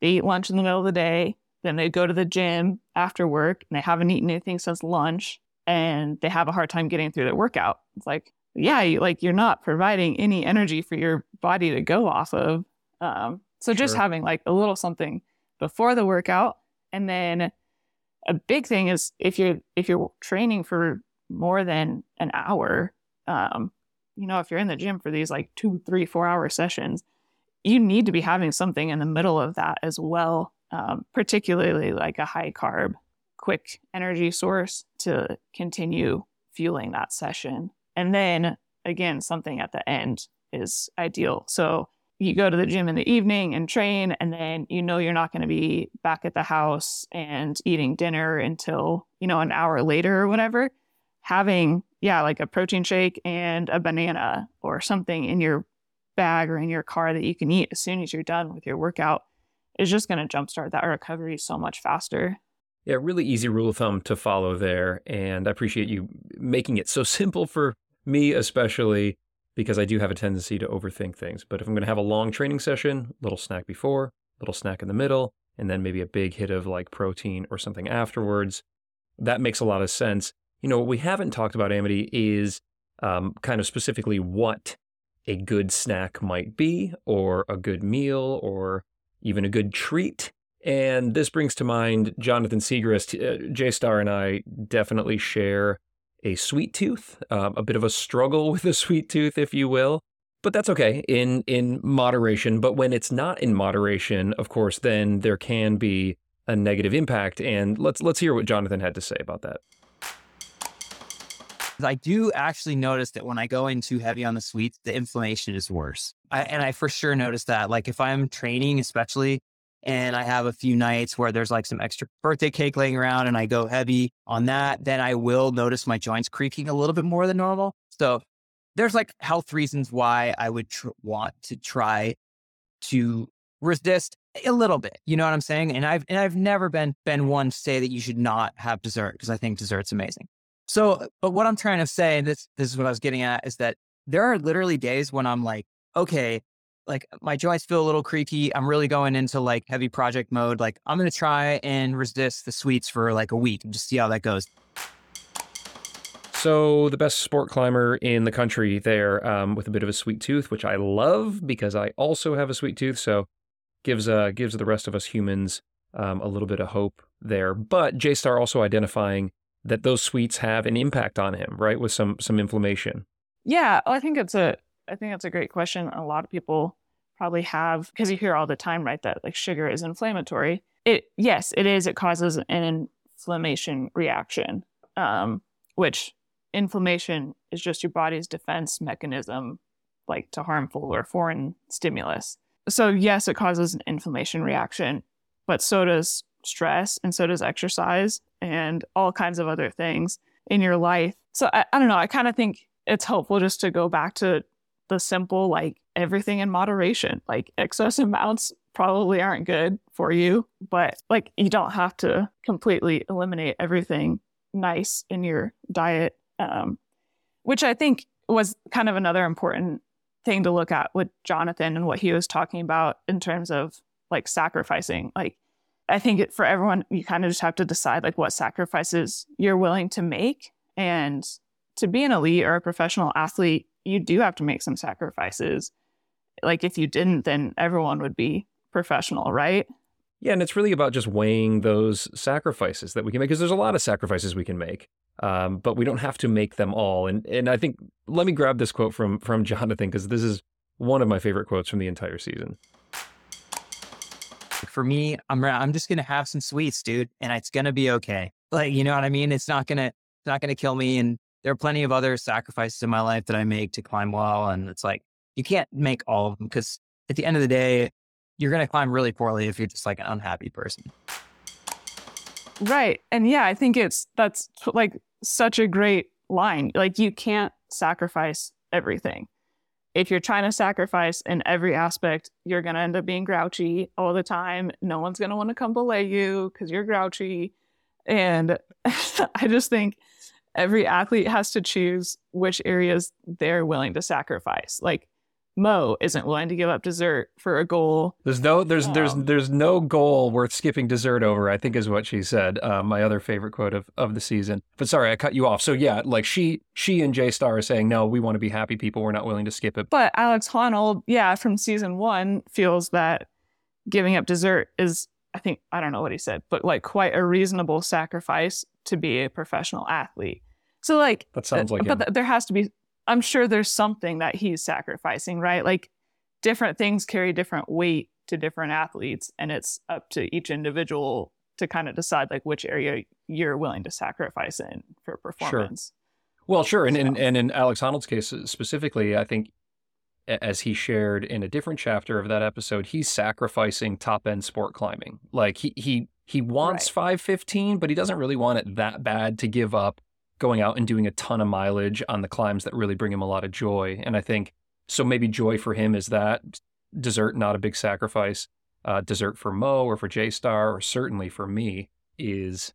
They eat lunch in the middle of the day then they go to the gym after work and they haven't eaten anything since lunch and they have a hard time getting through their workout. It's like, yeah, you, like you're not providing any energy for your body to go off of. Um, so just Sure. having like a little something before the workout, and then a big thing is if you're if you're training for more than an hour, um, you know, if you're in the gym for these like two, three, four hour sessions, you need to be having something in the middle of that as well, um, particularly like a high carb, quick energy source to continue fueling that session. And then again, something at the end is ideal. So you go to the gym in the evening and train, and then you know you're not going to be back at the house and eating dinner until, you know, an hour later or whatever. Having, yeah, like a protein shake and a banana or something in your bag or in your car that you can eat as soon as you're done with your workout is just going to jumpstart that recovery so much faster. Yeah, really easy rule of thumb to follow there. And I appreciate you making it so [laughs] simple for me, especially because I do have a tendency to overthink things. But if I'm going to have a long training session, little snack before, little snack in the middle, and then maybe a big hit of like protein or something afterwards, that makes a lot of sense. You know, what we haven't talked about, Amity, is um, kind of specifically what a good snack might be, or a good meal, or even a good treat. And this brings to mind Jonathan Siegrist. Uh, J Star and I definitely share a sweet tooth, um, a bit of a struggle [laughs] with a sweet tooth, if you will. But that's okay in in moderation. But when it's not in moderation, of course, then there can be a negative impact. And let's let's hear what Jonathan had to say about that. I do actually notice that when I go in too heavy on the sweets, the inflammation is worse. I, and I for sure notice that. Like if I'm training, especially, and I have a few nights where there's like some extra birthday cake laying around and I go heavy on that, then I will notice my joints creaking a little bit more than normal. So there's like health reasons why I would tr- want to try to resist a little bit. You know what I'm saying? And I've and I've never been been one to say that you should not have dessert because I think dessert's amazing. So, but what I'm trying to say, this this is what I was getting at, is that there are literally days when I'm like, okay, like my joints feel a little creaky. I'm really going into like heavy project mode. Like I'm gonna try and resist the sweets for like a week and just see how that goes. So the best sport climber in the country there, um, with a bit of a sweet tooth, which I love because I also have a sweet tooth. So gives uh gives the rest of us humans um, a little bit of hope there. But J Star also identifying that those sweets have an impact on him, right, with some some inflammation. Yeah, well, I think it's a I think that's a great question. A lot of people probably have because you hear all the time, right, that like sugar is inflammatory. It yes, it is. It causes an inflammation reaction, um, which inflammation is just your body's defense mechanism, like to harmful or foreign stimulus. So yes, it causes an inflammation reaction, but so does stress and so does exercise and all kinds of other things in your life. So I, I don't know. I kind of think it's helpful just to go back to the simple, like everything in moderation. Like excess amounts probably aren't good for you, but like you don't have to completely eliminate everything nice in your diet. Um, which I think was kind of another important thing to look at with Jonathan and what he was talking about in terms of like sacrificing. Like I think it, for everyone, you kind of just have to decide like what sacrifices you're willing to make. And to be an elite or a professional athlete, you do have to make some sacrifices. Like if you didn't, then everyone would be professional, right? Yeah, and it's really about just weighing those sacrifices that we can make because there's a lot of sacrifices we can make, um, but we don't have to make them all. And and I think let me grab this quote from from Jonathan because this is one of my favorite quotes from the entire season. For me, I'm I'm just gonna have some sweets, dude, and it's gonna be okay. Like you know what I mean? It's not gonna it's not gonna kill me. And there are plenty of other sacrifices in my life that I make to climb well, and it's like you can't make all of them because at the end of the day, you're gonna climb really poorly if you're just like an unhappy person. Right. And yeah, I think it's that's like such a great line. Like you can't sacrifice everything. If you're trying to sacrifice in every aspect, you're going to end up being grouchy all the time. No one's going to want to come belay you because you're grouchy. And [laughs] I just think every athlete has to choose which areas they're willing to sacrifice. Like Mo isn't willing to give up dessert for a goal. There's no there's there's there's no goal worth skipping dessert over. I think is what she said. Uh, my other favorite quote of, of the season. But sorry, I cut you off. So yeah, like she she and J Star are saying no, we want to be happy people. We're not willing to skip it. But Alex Honnold, yeah, from season one, feels that giving up dessert is, I think, I don't know what he said, but like quite a reasonable sacrifice to be a professional athlete. So, like, That sounds like but him. there has to be, I'm sure there's something that he's sacrificing, right? Like, different things carry different weight to different athletes, and it's up to each individual to kind of decide, like, which area you're willing to sacrifice in for performance. Well, sure, and, and So- and in Alex Honnold's case uh, specifically, I think as he shared in a different chapter of that episode, he's sacrificing top end sport climbing. Like he he he wants five fifteen, but he doesn't really want it that bad to give up going out and doing a ton of mileage on the climbs that really bring him a lot of joy. And I think so. Maybe joy for him is that dessert, not a big sacrifice. Uh, dessert for Mo or for J Star, or certainly for me, is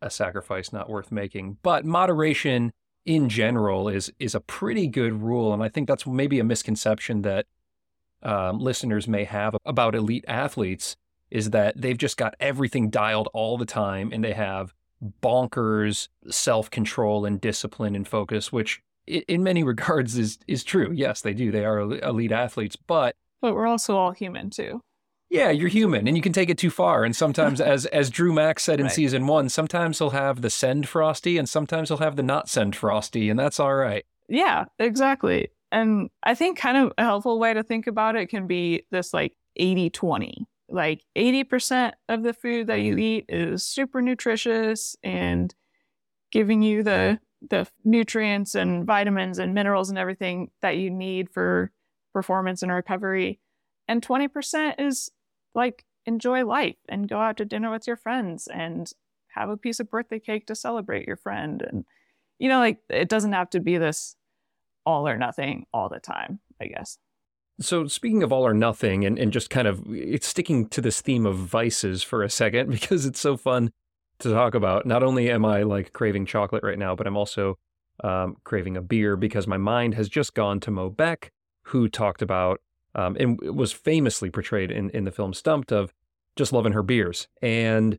a sacrifice not worth making. But moderation in general is is a pretty good rule, and I think that's maybe a misconception that um, listeners may have about elite athletes is that they've just got everything dialed all the time, and they have bonkers self control and discipline and focus, which in many [laughs] regards is is true. Yes, they do. They are elite athletes, but But we're also all human too. Yeah, you're human and you can take it too far. And sometimes, as [laughs] as Drew Max said in Right. season one, sometimes he'll have the send frosty and sometimes he'll have the not send frosty, and that's all right. Yeah, exactly. And I think kind of a helpful way to think about it can be this like 80 20. Like 80% of the food that you mm-hmm. eat is super nutritious and giving you the the nutrients and vitamins and minerals and everything that you need for performance and recovery. And 20% is like enjoy life and go out to dinner with your friends and have a piece of birthday cake to celebrate your friend and you know like it doesn't have to be this all or nothing all the time, I guess. So speaking of all or nothing, and, and just kind of it's sticking to this theme of vices for a second [laughs] because it's so fun to talk about. Not only am I like craving chocolate right now, but I'm also um, craving a beer because my mind has just gone to Mo Beck, who talked about um, and was famously portrayed in, in the film Stumped of just loving her beers. And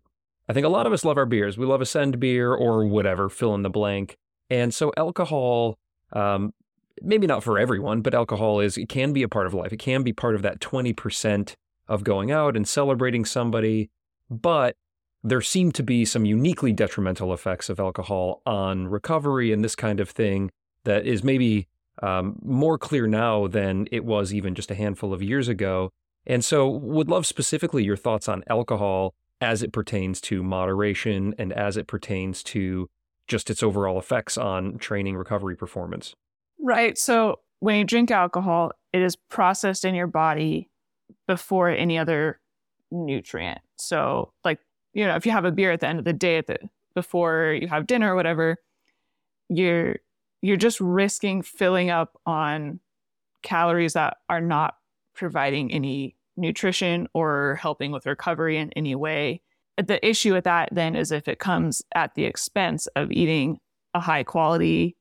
I think a lot of us love our beers. We love a send beer or whatever, fill in the blank. And so alcohol, um, maybe not for everyone, but alcohol is it can be a part of life. It can be part of that 20% of going out and celebrating somebody, but there seem to be some uniquely detrimental effects of alcohol on recovery and this kind of thing that is maybe um, more clear now than it was even just a handful of years ago. And so, would love specifically your thoughts on alcohol as it pertains to moderation and as it pertains to just its overall effects on training recovery performance. Right. So when you drink alcohol, it is processed in your body before any other nutrient. So like, you know, if you have a beer at the end of the day the before you have dinner or whatever, you're you're just risking filling up on calories that are not providing any nutrition or helping with recovery in any way. The issue with that then is if it comes at the expense of eating a high quality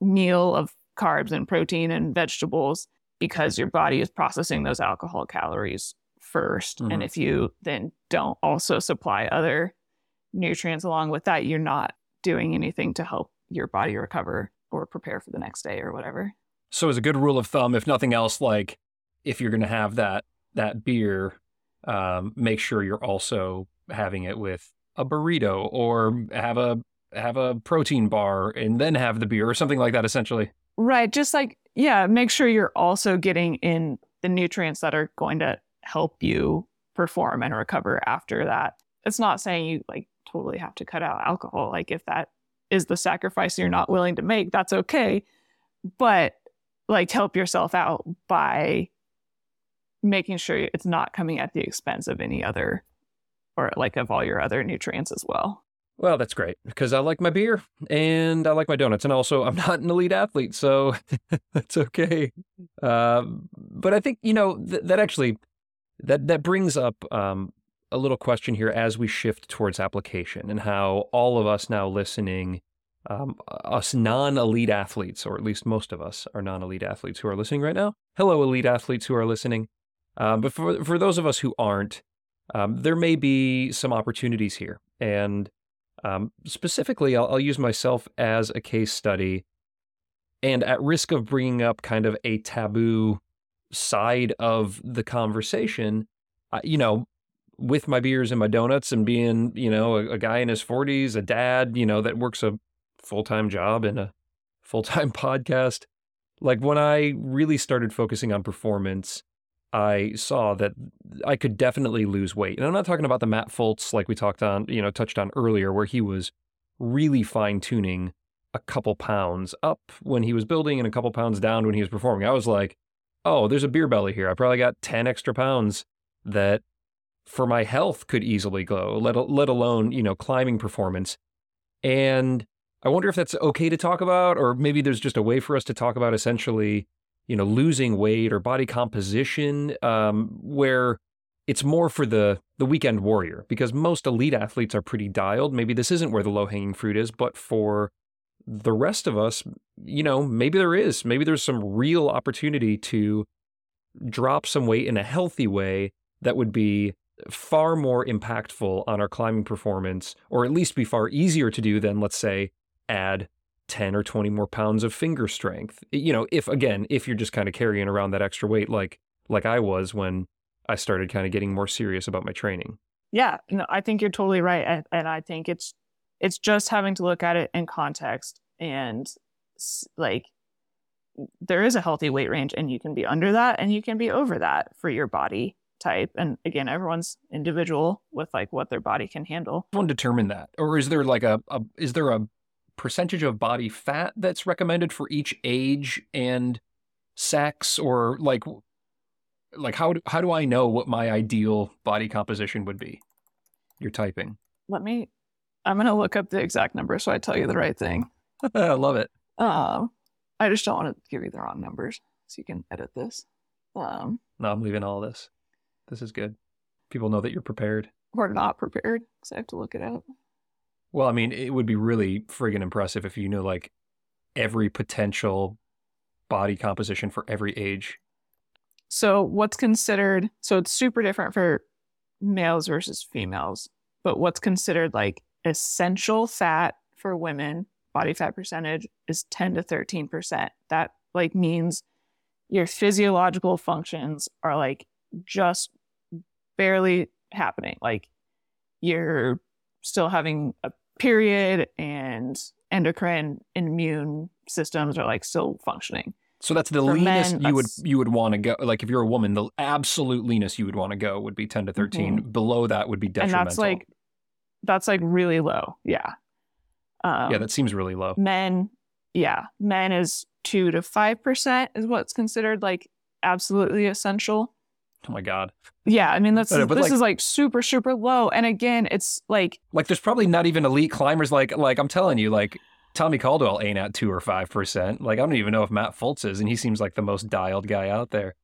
meal of carbs and protein and vegetables because your body is processing those alcohol calories 1st Mhm. And if you then don't also supply other nutrients along with that, you're not doing anything to help your body recover or prepare for the next day or whatever. So, as a good rule of thumb, if nothing else, like if you're going to have that that beer, um, make sure you're also having it with a burrito or have a have a protein bar and then have the beer or something like that. Essentially, Right. Just like, yeah, make sure you're also getting in the nutrients that are going to help you perform and recover after that. It's not saying you like totally have to cut out alcohol. Like, if that is the sacrifice you're not willing to make, that's okay. But like, help yourself out by making sure it's not coming at the expense of any other or like of all your other nutrients as well. well, that's great because I like my beer and I like my donuts, and also I'm [laughs] not an elite athlete, so [laughs] that's okay. Um, but I think you know th- that actually that that brings up um, a little question here as we shift towards application and how all of us now listening um, us non elite athletes, or at least most of us are non elite athletes who are listening right now. Hello, elite athletes who are listening. Um, but for, for those of us who aren't, um, there may be some opportunities here. And um, specifically, I'll, I'll use myself as a case study. And at risk of bringing up kind of a taboo side of the conversation, you know, with my beers and my donuts and being, you know, a, a guy in his 40s, a dad, you know, that works a full time job and a [laughs] full time podcast. Like when I really started focusing on performance, I saw that I could definitely lose weight. And I'm not talking about the Matt Fultz like we talked on, you know, touched on earlier, where he was really fine tuning a couple pounds up when he was building and a couple pounds down when he was performing. I was like, oh, there's a beer belly here. I probably got 10 extra pounds that for my health could easily go, let, let alone, you know, climbing performance. And I wonder if that's okay to talk about, or maybe there's just a way for us to talk about essentially, you know, losing weight or body composition, um, where it's more for the the weekend warrior because most elite athletes are pretty dialed. Maybe this isn't where the low hanging fruit is, but for the rest of us, you know, maybe there is. Maybe there's some real opportunity to drop some weight in a healthy way that would be far more impactful on our climbing performance, or at least be far easier to do than, let's say, add 10 or 20 more pounds of finger strength. You know, if again, if you're just kind of carrying around that extra weight like like I was when I started kind of getting more serious about my training. Yeah, no, I think you're totally right, and, and I think it's it's just having to look at it in context and like there is a healthy weight range, and you can be under that, and you can be over that for your body type. And again, everyone's individual with like what their body can handle. One determine that, or is there like a, a is there a percentage of body fat that's recommended for each age and sex, or like like how do, how do I know what my ideal body composition would be? You're typing. Let me. I'm gonna look up the exact number so I tell you the right thing. [laughs] I love it. Um, I just don't want to give you the wrong numbers, so you can edit this. Um, no, I'm leaving all this. This is good. People know that you're prepared. Or not prepared, because I have to look it up. Well, I mean, it would be really friggin' impressive if you knew like every potential body composition for every age. So, what's considered, so it's super different for males versus females, but what's considered like essential fat for women, body fat percentage is 10 to 13%. That like means your physiological functions are like just barely happening. Like you're still having a period and endocrine immune systems are like still functioning. So that's the For leanest men, you would you would want to go. Like if you're a woman, the absolute leanest you would want to go would be 10 to 13. Mm-hmm. Below that would be detrimental. And that's like that's like really low. Yeah. Um, yeah, that seems really low. Men, yeah, men is two to five percent is what's considered like absolutely essential. Oh my god. Yeah, I mean that's this like, is like super super low. And again, it's like like there's probably not even elite climbers like like I'm telling you like Tommy Caldwell ain't at 2 or 5%. Like I don't even know if Matt Fultz is and he seems like the most dialed guy out there.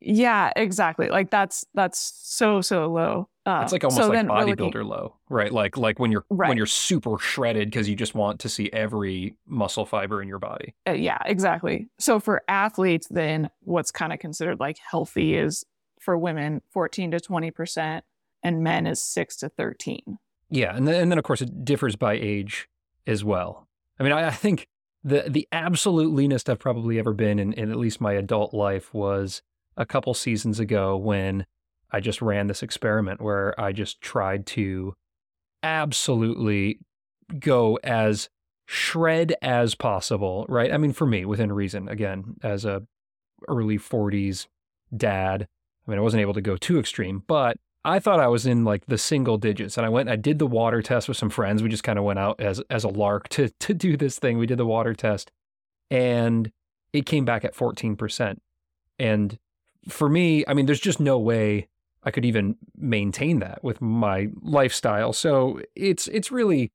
Yeah, exactly. Like that's that's so so low. Uh, it's like almost so like bodybuilder looking... low, right? Like like when you're right. when you're super shredded because you just want to see every muscle fiber in your body. Uh, yeah, exactly. So for athletes, then what's kind of considered like healthy is for women 14 to 20% and men is 6 to 13 yeah and then, and then of course it differs by age as well. I mean i, I think the the absolute leanest i've probably ever been in, in at least my adult life was a couple seasons ago when i just ran this experiment where i just tried to absolutely go as shred as possible right? I mean for me within reason. Again as a early 40s dad I mean, I wasn't able to go too extreme, but I thought I was in like the single digits. And I went, I did the water test with some friends. We just kind of went out as as a lark to [laughs] to do this thing. We did the water test, and it came back at 14%. And for me, I mean, there's just no way I could even maintain that with my lifestyle. So it's it's really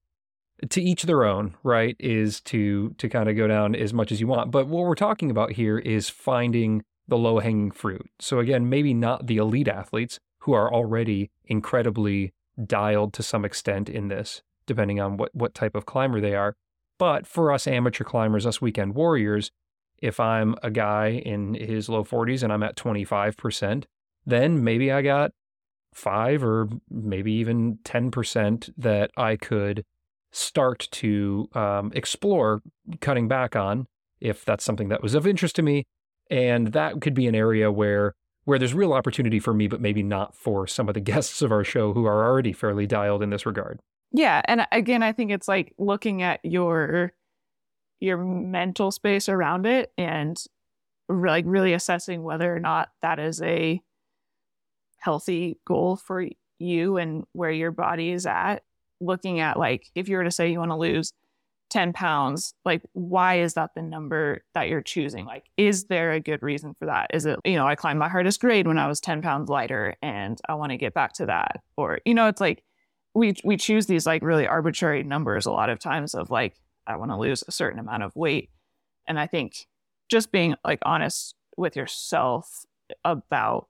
to each their own, right? Is to to kind of go down as much as you want. But what we're talking about here is finding the low hanging fruit. So, again, maybe not the elite athletes who are already incredibly dialed to some extent in this, depending on what, what type of climber they are. But for us amateur climbers, us weekend warriors, if I'm a guy in his low 40s and I'm at 25%, then maybe I got five or maybe even 10% that I could start to um, explore cutting back on if that's something that was of interest to me. And that could be an area where where there's real opportunity for me, but maybe not for some of the [laughs] guests of our show who are already fairly dialed in this regard. Yeah, and again, I think it's like looking at your your mental space around it and like really assessing whether or not that is a healthy goal for you and where your body is at. Looking at like if you were to say you want to lose 10 pounds, like why is that the number that you're choosing? Like, is there a good reason for that? Is it, you know, I climbed my hardest grade when I was 10 pounds lighter and I want to get back to that? Or, you know, it's like we we choose these like really arbitrary numbers a lot of times of like, I want to lose a certain amount of weight. And I think just being like honest with yourself about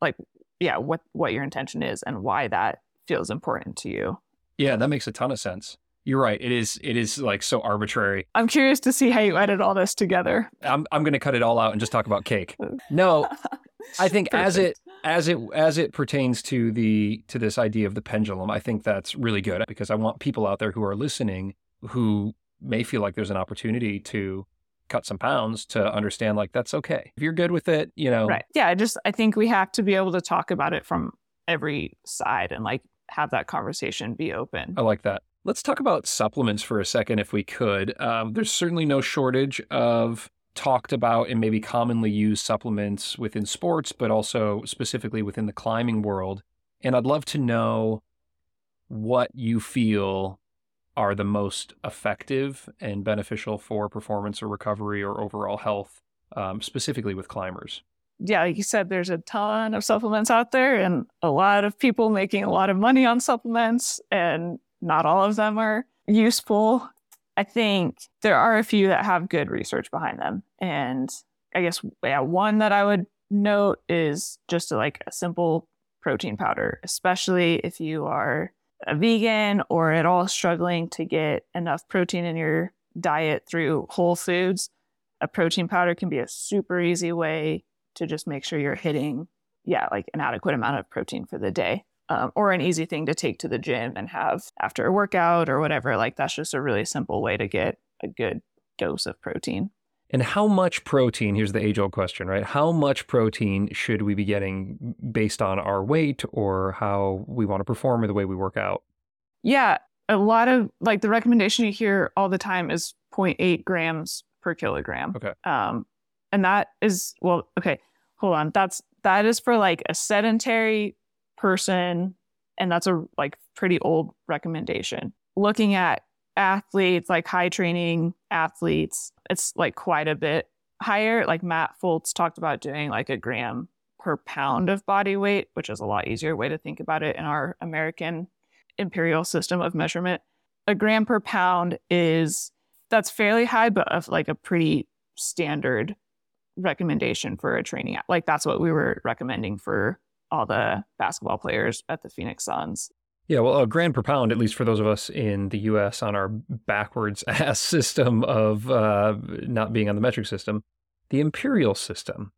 like yeah, what what your intention is and why that feels important to you. Yeah, that makes a ton of sense. You're right. It is it is like so arbitrary. I'm curious to see how you edit all this together. I'm I'm going to cut it all out and just talk about cake. [laughs] No. [laughs] I think as it as it as it pertains to the to this idea of the pendulum, I think that's really good because I want people out there who are listening who may feel like there's an opportunity to cut some pounds to understand like that's okay. If you're good with it, you know. Right. Yeah, I just I think we have to be able to talk about it from every side and like have that conversation be open. I like that. Let's talk about supplements for a second, if we could. Um, there's certainly no shortage of talked about and maybe commonly used supplements within sports, but also specifically within the climbing world. And I'd love to know what you feel are the most effective and beneficial for performance or recovery or overall health, um, specifically with climbers. Yeah, you said, there's a ton of supplements out there and a lot of people making a lot of money on supplements, and not all of them are useful. I think there are a few that have good research behind them. And I guess, yeah, one that I would note is just like a simple protein powder, especially if you are a vegan or at all struggling to get enough protein in your diet through whole foods, a protein powder can be a super easy way to just make sure you're hitting, yeah, like an adequate amount of protein for the day. Um, or an easy thing to take to the gym and have after a workout or whatever. Like that's just a really simple way to get a good dose of protein. And how much protein, here's the age old question, right? How much protein should we be getting based on our weight or how we want to perform or the way we work out? Yeah, a lot of like the recommendation you hear all the time is 0.8 grams per kilogram. Okay. Um, and that is, well, okay, hold on. That's, that is for like a sedentary person. And that's a like pretty old recommendation. Looking at athletes, like high training athletes, it's like quite a bit higher. Like Matt Fultz talked about doing like a gram per pound of body weight, which is a lot easier way to think about it in our American imperial system of measurement. A gram per pound is that's fairly high, but of like a pretty standard recommendation for a training. Like that's what we were recommending for all the basketball players at the Phoenix Suns. Yeah, well, a gram per pound, at least for those of us in the U.S. on our backwards [laughs] ass system of uh, not being on the metric system, the imperial system.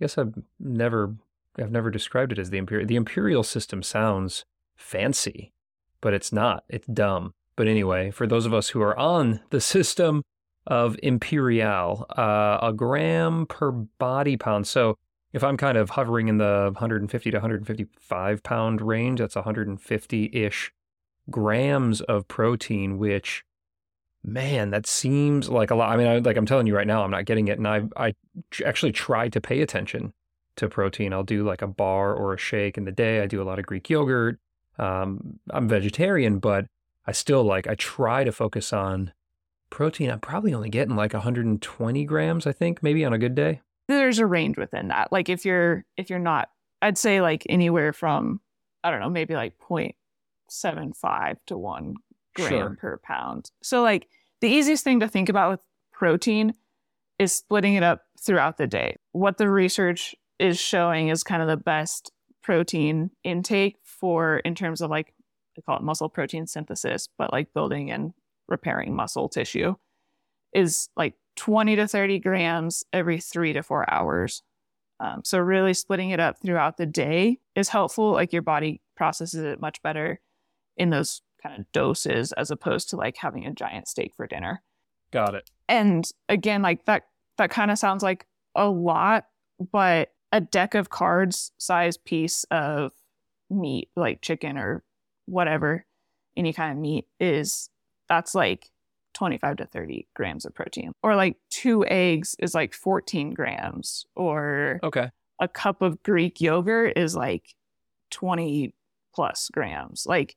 I guess I've never, I've never described it as the imperial. The imperial system sounds fancy, but it's not. It's dumb. But anyway, for those of us who are on the system of imperial, uh, a gram per body pound. So if I'm kind of hovering in the 150 to 155 pound range, that's 150 ish grams of protein, which, man, that seems like a lot. I mean, I, like I'm telling you right now, I'm not getting it. And I, I actually try to pay attention to protein. I'll do like a bar or a shake in the day. I do a lot of Greek yogurt. Um, I'm vegetarian, but I still like, I try to focus on protein. I'm probably only getting like 120 grams, I think, maybe on a good day there's a range within that. Like if you're if you're not, I'd say like anywhere from I don't know, maybe like 0.75 to one gram sure. per pound. So like the easiest thing to think about with protein is splitting it up throughout the day. What the research is showing is kind of the best protein intake for in terms of like I call it muscle protein synthesis, but like building and repairing muscle tissue is like 20 to 30 grams every three to four hours. Um, so, really splitting it up throughout the day is helpful. Like your body processes it much better in those kind of doses as opposed to like having a giant steak for dinner. Got it. And again, like that, that kind of sounds like a lot, but a deck of cards size piece of meat, like chicken or whatever, any kind of meat, is that's like 25 to 30 grams of protein. Or like two eggs is like 14 grams. Or Okay. a cup of Greek yogurt is like 20 plus grams. Like,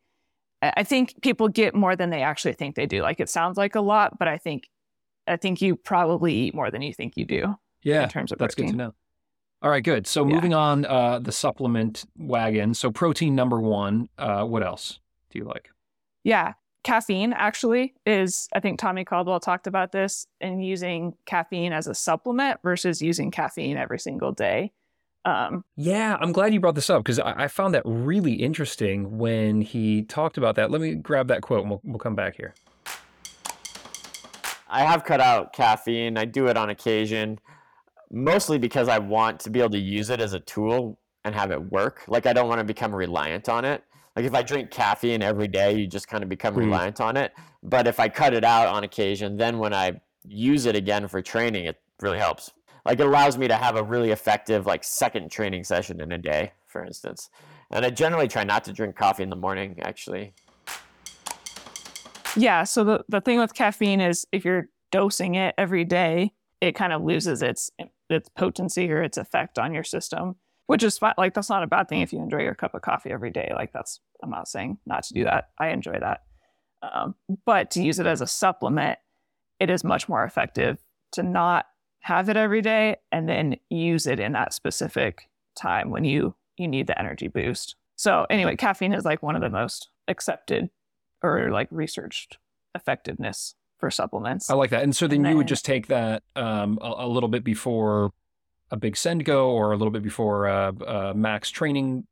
I think people get more than they actually think they do. Like, it sounds like a lot, but I think, I think you probably eat more than you think you do Yeah. in terms of That's protein. good to know. All right, good. So Yeah. moving on uh, the supplement wagon. So protein number one. Uh, what else do you like? Yeah. Caffeine actually is, I think Tommy Caldwell talked about this in using caffeine as a supplement versus using caffeine every single day. Um, Yeah, I'm glad you brought this up because I, I found that really interesting when he talked about that. Let me grab that quote and we'll, we'll come back here. I have cut out caffeine. I do it on occasion, mostly because I want to be able to use it as a tool and have it work. Like I don't want to become reliant on it. Like if I drink caffeine every day, you just kind of become Hmm. reliant on it. But if I cut it out on occasion, then when I use it again for training, it really helps. Like it allows me to have a really effective like second training session in a day, for instance. And I generally try not to drink coffee in the morning, actually. yeah. So the, the thing with caffeine is if you're dosing it every day, it kind of loses its its potency or its effect on your system, which is fine. Like that's not a bad thing if you enjoy your cup of coffee every day. Like that's I'm not saying not to do that. I enjoy that. Um, but to use it as a supplement, it is much more effective to not have it every day and then use it in that specific time when you you need the energy boost. So anyway, caffeine is like one of the most accepted or like researched effectiveness for supplements. I like that. And so then And you would just take that um, a, a little bit before a big send go or a little bit before uh, uh, max training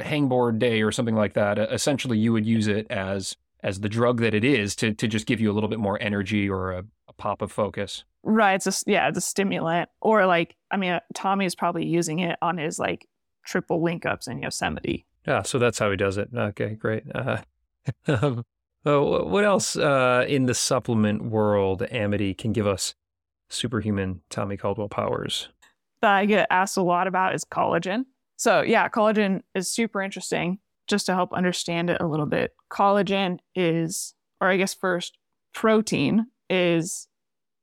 hangboard day or something like that. Uh, essentially, you would use it as as the drug that it is to to just give you a little bit more energy or a, a pop of focus. Right. It's a s- yeah, it's a stimulant. Or like, I mean, Tommy is probably using it on his like triple link ups in Yosemite. Yeah, so that's how he does it. Okay, great. Uh, [laughs] um, oh, what else uh, in the supplement world, Amity, can give us superhuman Tommy Caldwell powers? That I get asked a lot about is collagen. So, yeah, collagen is super interesting. Just to help understand it a little bit, collagen is, or I guess first, protein is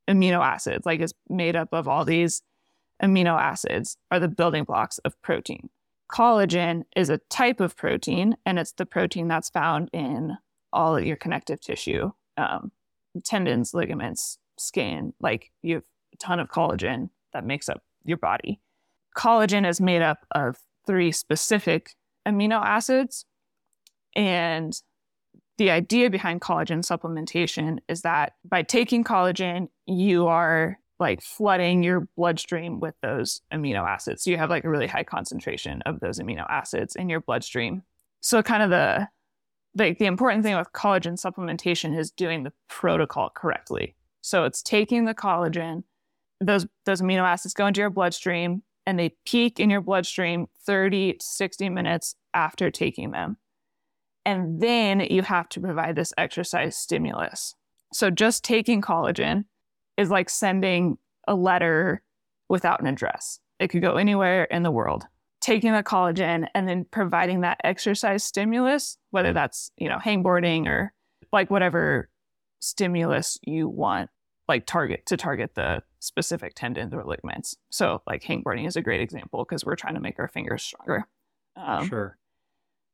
amino acids, like it's made up of all these amino acids, are the building blocks of protein. Collagen is a type of protein, and it's the protein that's found in all of your connective tissue, um, tendons, ligaments, skin. Like you have a ton of collagen that makes up your body. Collagen is made up of three specific amino acids. And the idea behind collagen supplementation is that by taking collagen, you are like flooding your bloodstream with those amino acids. So you have like a really high concentration of those amino acids in your bloodstream. So kind of the like the important thing with collagen supplementation is doing the protocol correctly. So it's taking the collagen, those those amino acids go into your bloodstream and they peak in your bloodstream 30 to 60 minutes after taking them. And then you have to provide this exercise stimulus. So just taking collagen is like sending a letter without an address. It could go anywhere in the world. Taking the collagen and then providing that exercise stimulus, whether that's, you know, hangboarding or like whatever stimulus you want, like target to target the specific tendons or ligaments. So like hangboarding is a great example because we're trying to make our fingers stronger. Um, sure.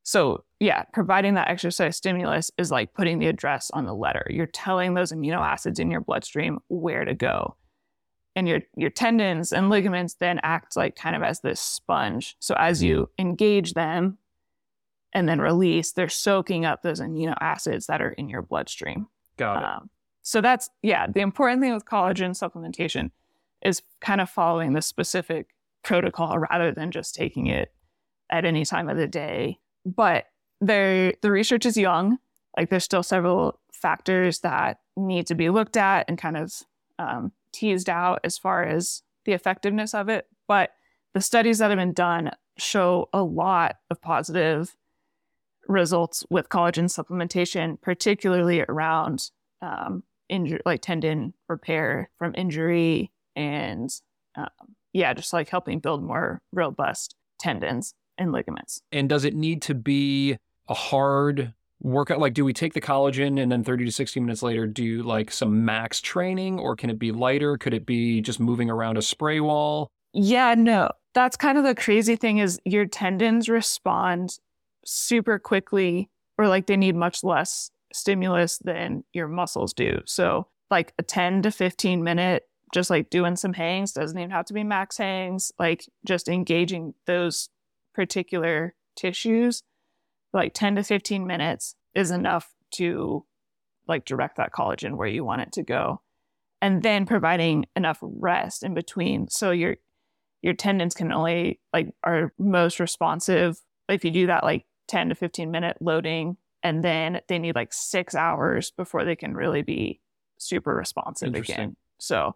so, yeah, providing that exercise stimulus is like putting the address on the letter. You're telling those amino acids in your bloodstream where to go. And your your tendons and ligaments then act like kind of as this sponge. So as you engage them and then release, they're soaking up those amino acids that are in your bloodstream. Got it. Um, so that's yeah, the important thing with collagen supplementation is kind of following the specific protocol rather than just taking it at any time of the day. But the research is young. Like there's still several factors that need to be looked at and kind of um, teased out as far as the effectiveness of it. But the studies that have been done show a lot of positive results with collagen supplementation, particularly around um, injury, like tendon repair from injury, and um, yeah, just like helping build more robust tendons and ligaments. And does it need to be a hard workout? Like, do we take the collagen and then 30 to 60 minutes later do like some max training, or can it be lighter? Could it be just moving around a spray wall? Yeah, no. That's kind of the crazy thing is your tendons respond super quickly or like they need much less stimulus than your muscles do. So like a 10 to 15 minute just like doing some hangs doesn't even have to be max hangs, like just engaging those particular tissues like 10 to 15 minutes is enough to like direct that collagen where you want it to go. And then providing enough rest in between. So your your tendons can only like are most responsive. If you do that like 10 to 15 minute loading and then they need like six hours before they can really be super responsive again. So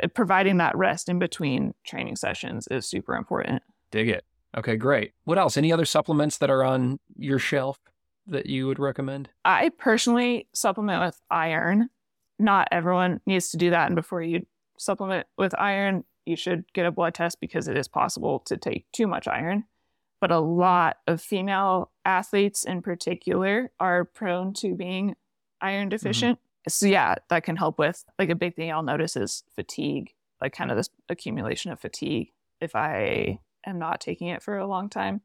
uh, providing that rest in between training sessions is super important. Dig it. Okay great. What else? Any other supplements that are on your shelf that you would recommend? I personally supplement with iron. Not everyone needs to do that and before you supplement with iron you should get a blood test because it is possible to take too much iron but a lot of female athletes in particular are prone to being iron deficient. Mm-hmm. So yeah, that can help with like a big thing I'll notice is fatigue, like kind of this accumulation of fatigue if I am not taking it for a long time.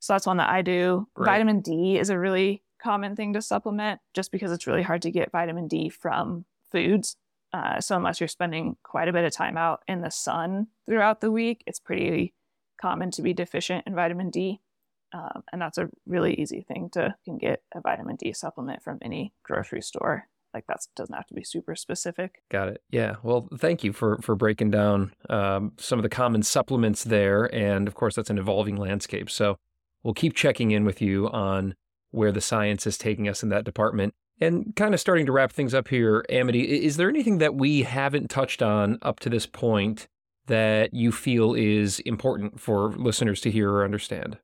So that's one that I do. Right. Vitamin D is a really common thing to supplement just because it's really hard to get vitamin D from foods. Uh, so unless you're spending quite a bit of time out in the sun throughout the week, it's pretty common to be deficient in vitamin D. Um, and that's a really easy thing to can get a vitamin D supplement from any grocery store. Like that doesn't have to be super specific. Got it. Yeah. Well, thank you for for breaking down um, some of the common supplements there, and of course that's an evolving landscape. So we'll keep checking in with you on where the science is taking us in that department. And kind of starting to wrap things up here, Amity, is there anything that we haven't touched on up to this point that you feel is important for listeners to hear or understand?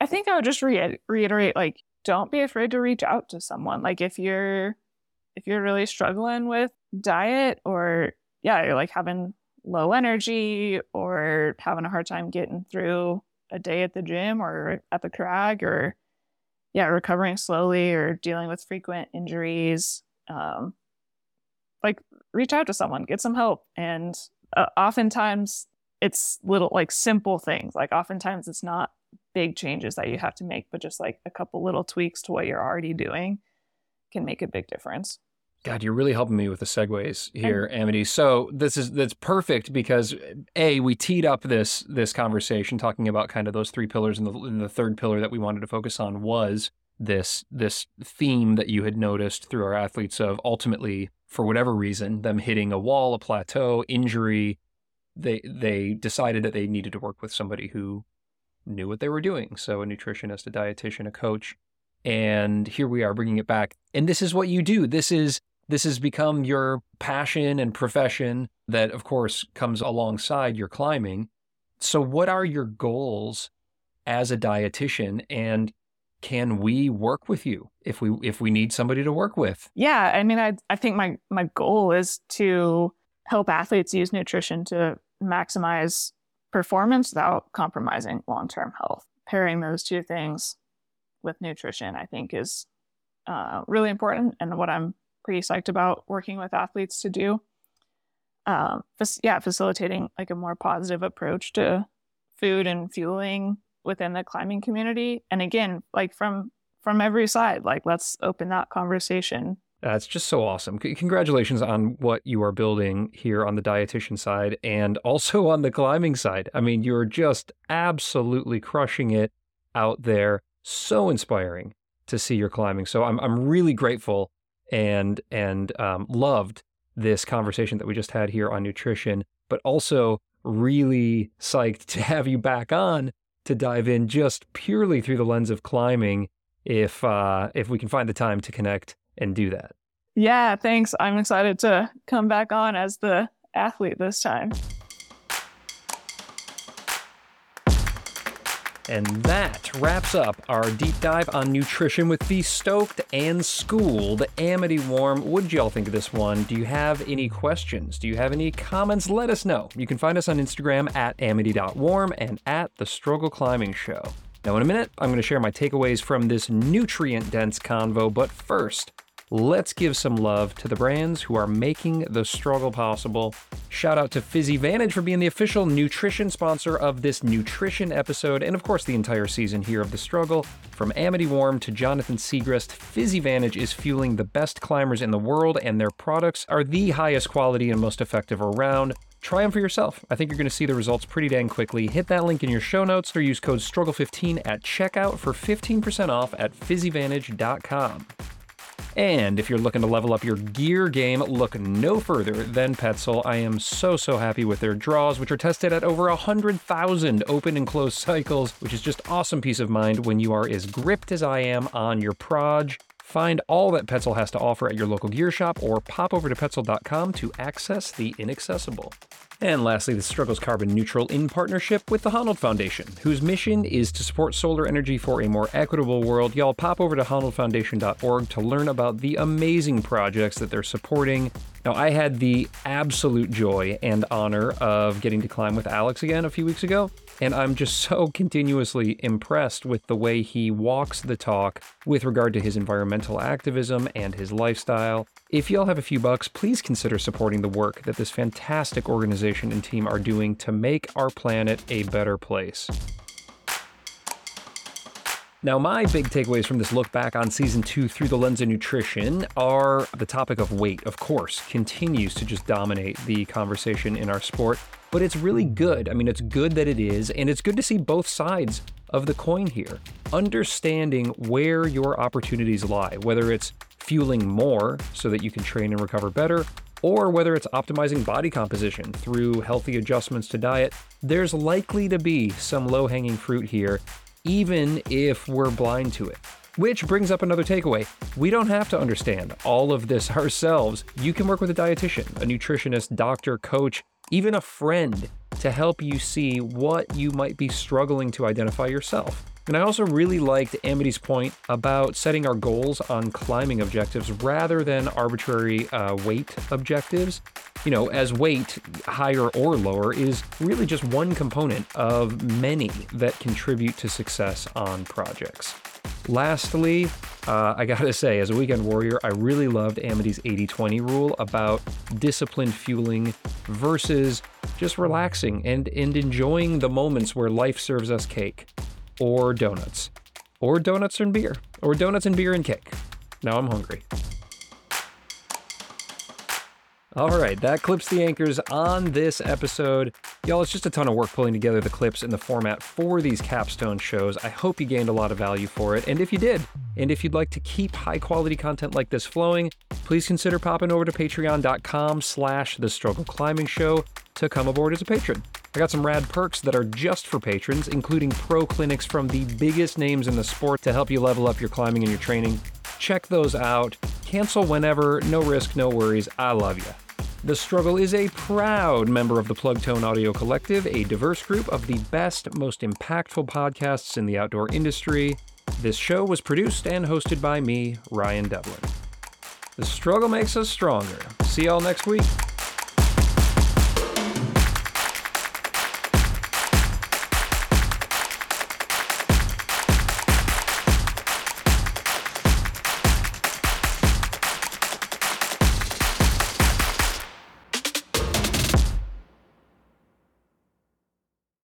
I think I would just re- reiterate like don't be afraid to reach out to someone. Like if you're if you're really struggling with diet or yeah, you're like having low energy or having a hard time getting through a day at the gym or at the crag or yeah, recovering slowly or dealing with frequent injuries, um, like reach out to someone, get some help, and uh, oftentimes it's little like simple things. Like oftentimes it's not big changes that you have to make, but just like a couple little tweaks to what you're already doing can make a big difference. God, you're really helping me with the segues here, and, Amity. So this is that's perfect because a we teed up this this conversation talking about kind of those three pillars, and the, and the third pillar that we wanted to focus on was this this theme that you had noticed through our athletes of ultimately for whatever reason, them hitting a wall, a plateau, injury, they they decided that they needed to work with somebody who knew what they were doing. So a nutritionist, a dietitian, a coach. And here we are bringing it back. And this is what you do. This is this has become your passion and profession that of course comes alongside your climbing. So what are your goals as a dietitian and can we work with you if we if we need somebody to work with? Yeah, I mean, I I think my my goal is to help athletes use nutrition to maximize performance without compromising long term health. Pairing those two things with nutrition, I think, is uh, really important, and what I'm pretty psyched about working with athletes to do. Um, yeah, facilitating like a more positive approach to food and fueling within the climbing community and again like from from every side like let's open that conversation that's just so awesome. Congratulations on what you are building here on the dietitian side and also on the climbing side. I mean, you're just absolutely crushing it out there. So inspiring to see your climbing. So I'm I'm really grateful and and um, loved this conversation that we just had here on nutrition, but also really psyched [laughs] to have you back on to dive in just purely through the lens of climbing if uh, if we can find the time to connect and do that. Yeah, thanks. I'm excited to come back on as the athlete this time. And that wraps up our deep dive on nutrition with the stoked and schooled Amity Warme. What did y'all think of this one? Do you have any questions? Do you have any comments? Let us know. You can find us on Instagram at amity.warm and at the Struggle Climbing Show. Now, in a minute, I'm going to share my takeaways from this nutrient dense convo, but first, Let's give some love to the brands who are making the struggle possible. Shout out to PhysiVantage for being the official nutrition sponsor of this nutrition episode, and of course, the entire season here of The Struggle. From Amity Warme to Jonathan Siegrist, PhysiVantage is fueling the best climbers in the world, and their products are the highest quality and most effective around. Try them for yourself. I think you're going to see the results pretty dang quickly. Hit that link in your show notes or use code STRUGGLE15 at checkout for 15% off at physivantage.com. And if you're looking to level up your gear game, look no further than Petzl. I am so, so happy with their draws, which are tested at over 100,000 open and closed [laughs] cycles, which is just awesome peace of mind when you are as gripped as I am on your proj. Find all that Petzl has to offer at your local gear shop or pop over to petzl.com to access the inaccessible. And lastly, the Struggle's carbon neutral in partnership with the Honnold Foundation, whose mission is to support solar energy for a more equitable world. Y'all pop over to honnoldfoundation.org to learn about the amazing projects that they're supporting. Now, I had the absolute joy and honor of getting to climb with Alex again a few weeks ago. And I'm just so [laughs] continuously impressed with the way he walks the talk with regard to his environmental activism and his lifestyle. If y'all have a few bucks, please consider supporting the work that this fantastic organization and team are doing to make our planet a better place. Now, my big takeaways from this look back on season two through the lens of nutrition are the topic of weight, of course, continues to just dominate the conversation in our sport but it's really good. I mean, it's good that it is, and it's good to see both sides of the coin here. Understanding where your opportunities lie, whether it's fueling more so that you can train and recover better, or whether it's optimizing body composition through healthy adjustments to diet, there's likely to be some low hanging fruit here, even if we're blind to it. Which brings up another takeaway. We don't have to understand all of this [laughs] ourselves. You can work with a dietitian, a nutritionist, doctor, coach, even a friend to help you see what you might be struggling to identify yourself. And I also really liked Amity's point about setting our goals on climbing objectives rather than arbitrary uh, weight objectives. You know, as weight, higher or lower, is really just one component of many that contribute to success on projects. Lastly, uh, I gotta say, as a weekend warrior, I really loved Amity's 80 20 rule about disciplined fueling versus just relaxing and, and enjoying the moments where life serves us cake or donuts, or donuts and beer, or donuts and beer and cake. Now I'm hungry. All right, that clips the anchors on this episode. Y'all, it's just a ton of work pulling together the clips and the format for these capstone shows. I hope you gained a lot of value for it. And if you did, and if you'd like to keep high quality content like this flowing, please consider popping over to patreon.com slash the struggle climbing show to come aboard as a patron. I got some rad perks that are just for patrons, including pro clinics from the biggest names in the sport to help you level up your climbing and your training. Check those out. Cancel whenever, no risk, no worries. I love you. The Struggle is a proud member of the Plugtone Audio Collective, a diverse group of the best, most impactful podcasts in the outdoor industry. This show was produced and hosted by me, Ryan Devlin. The struggle makes us stronger. See y'all next week.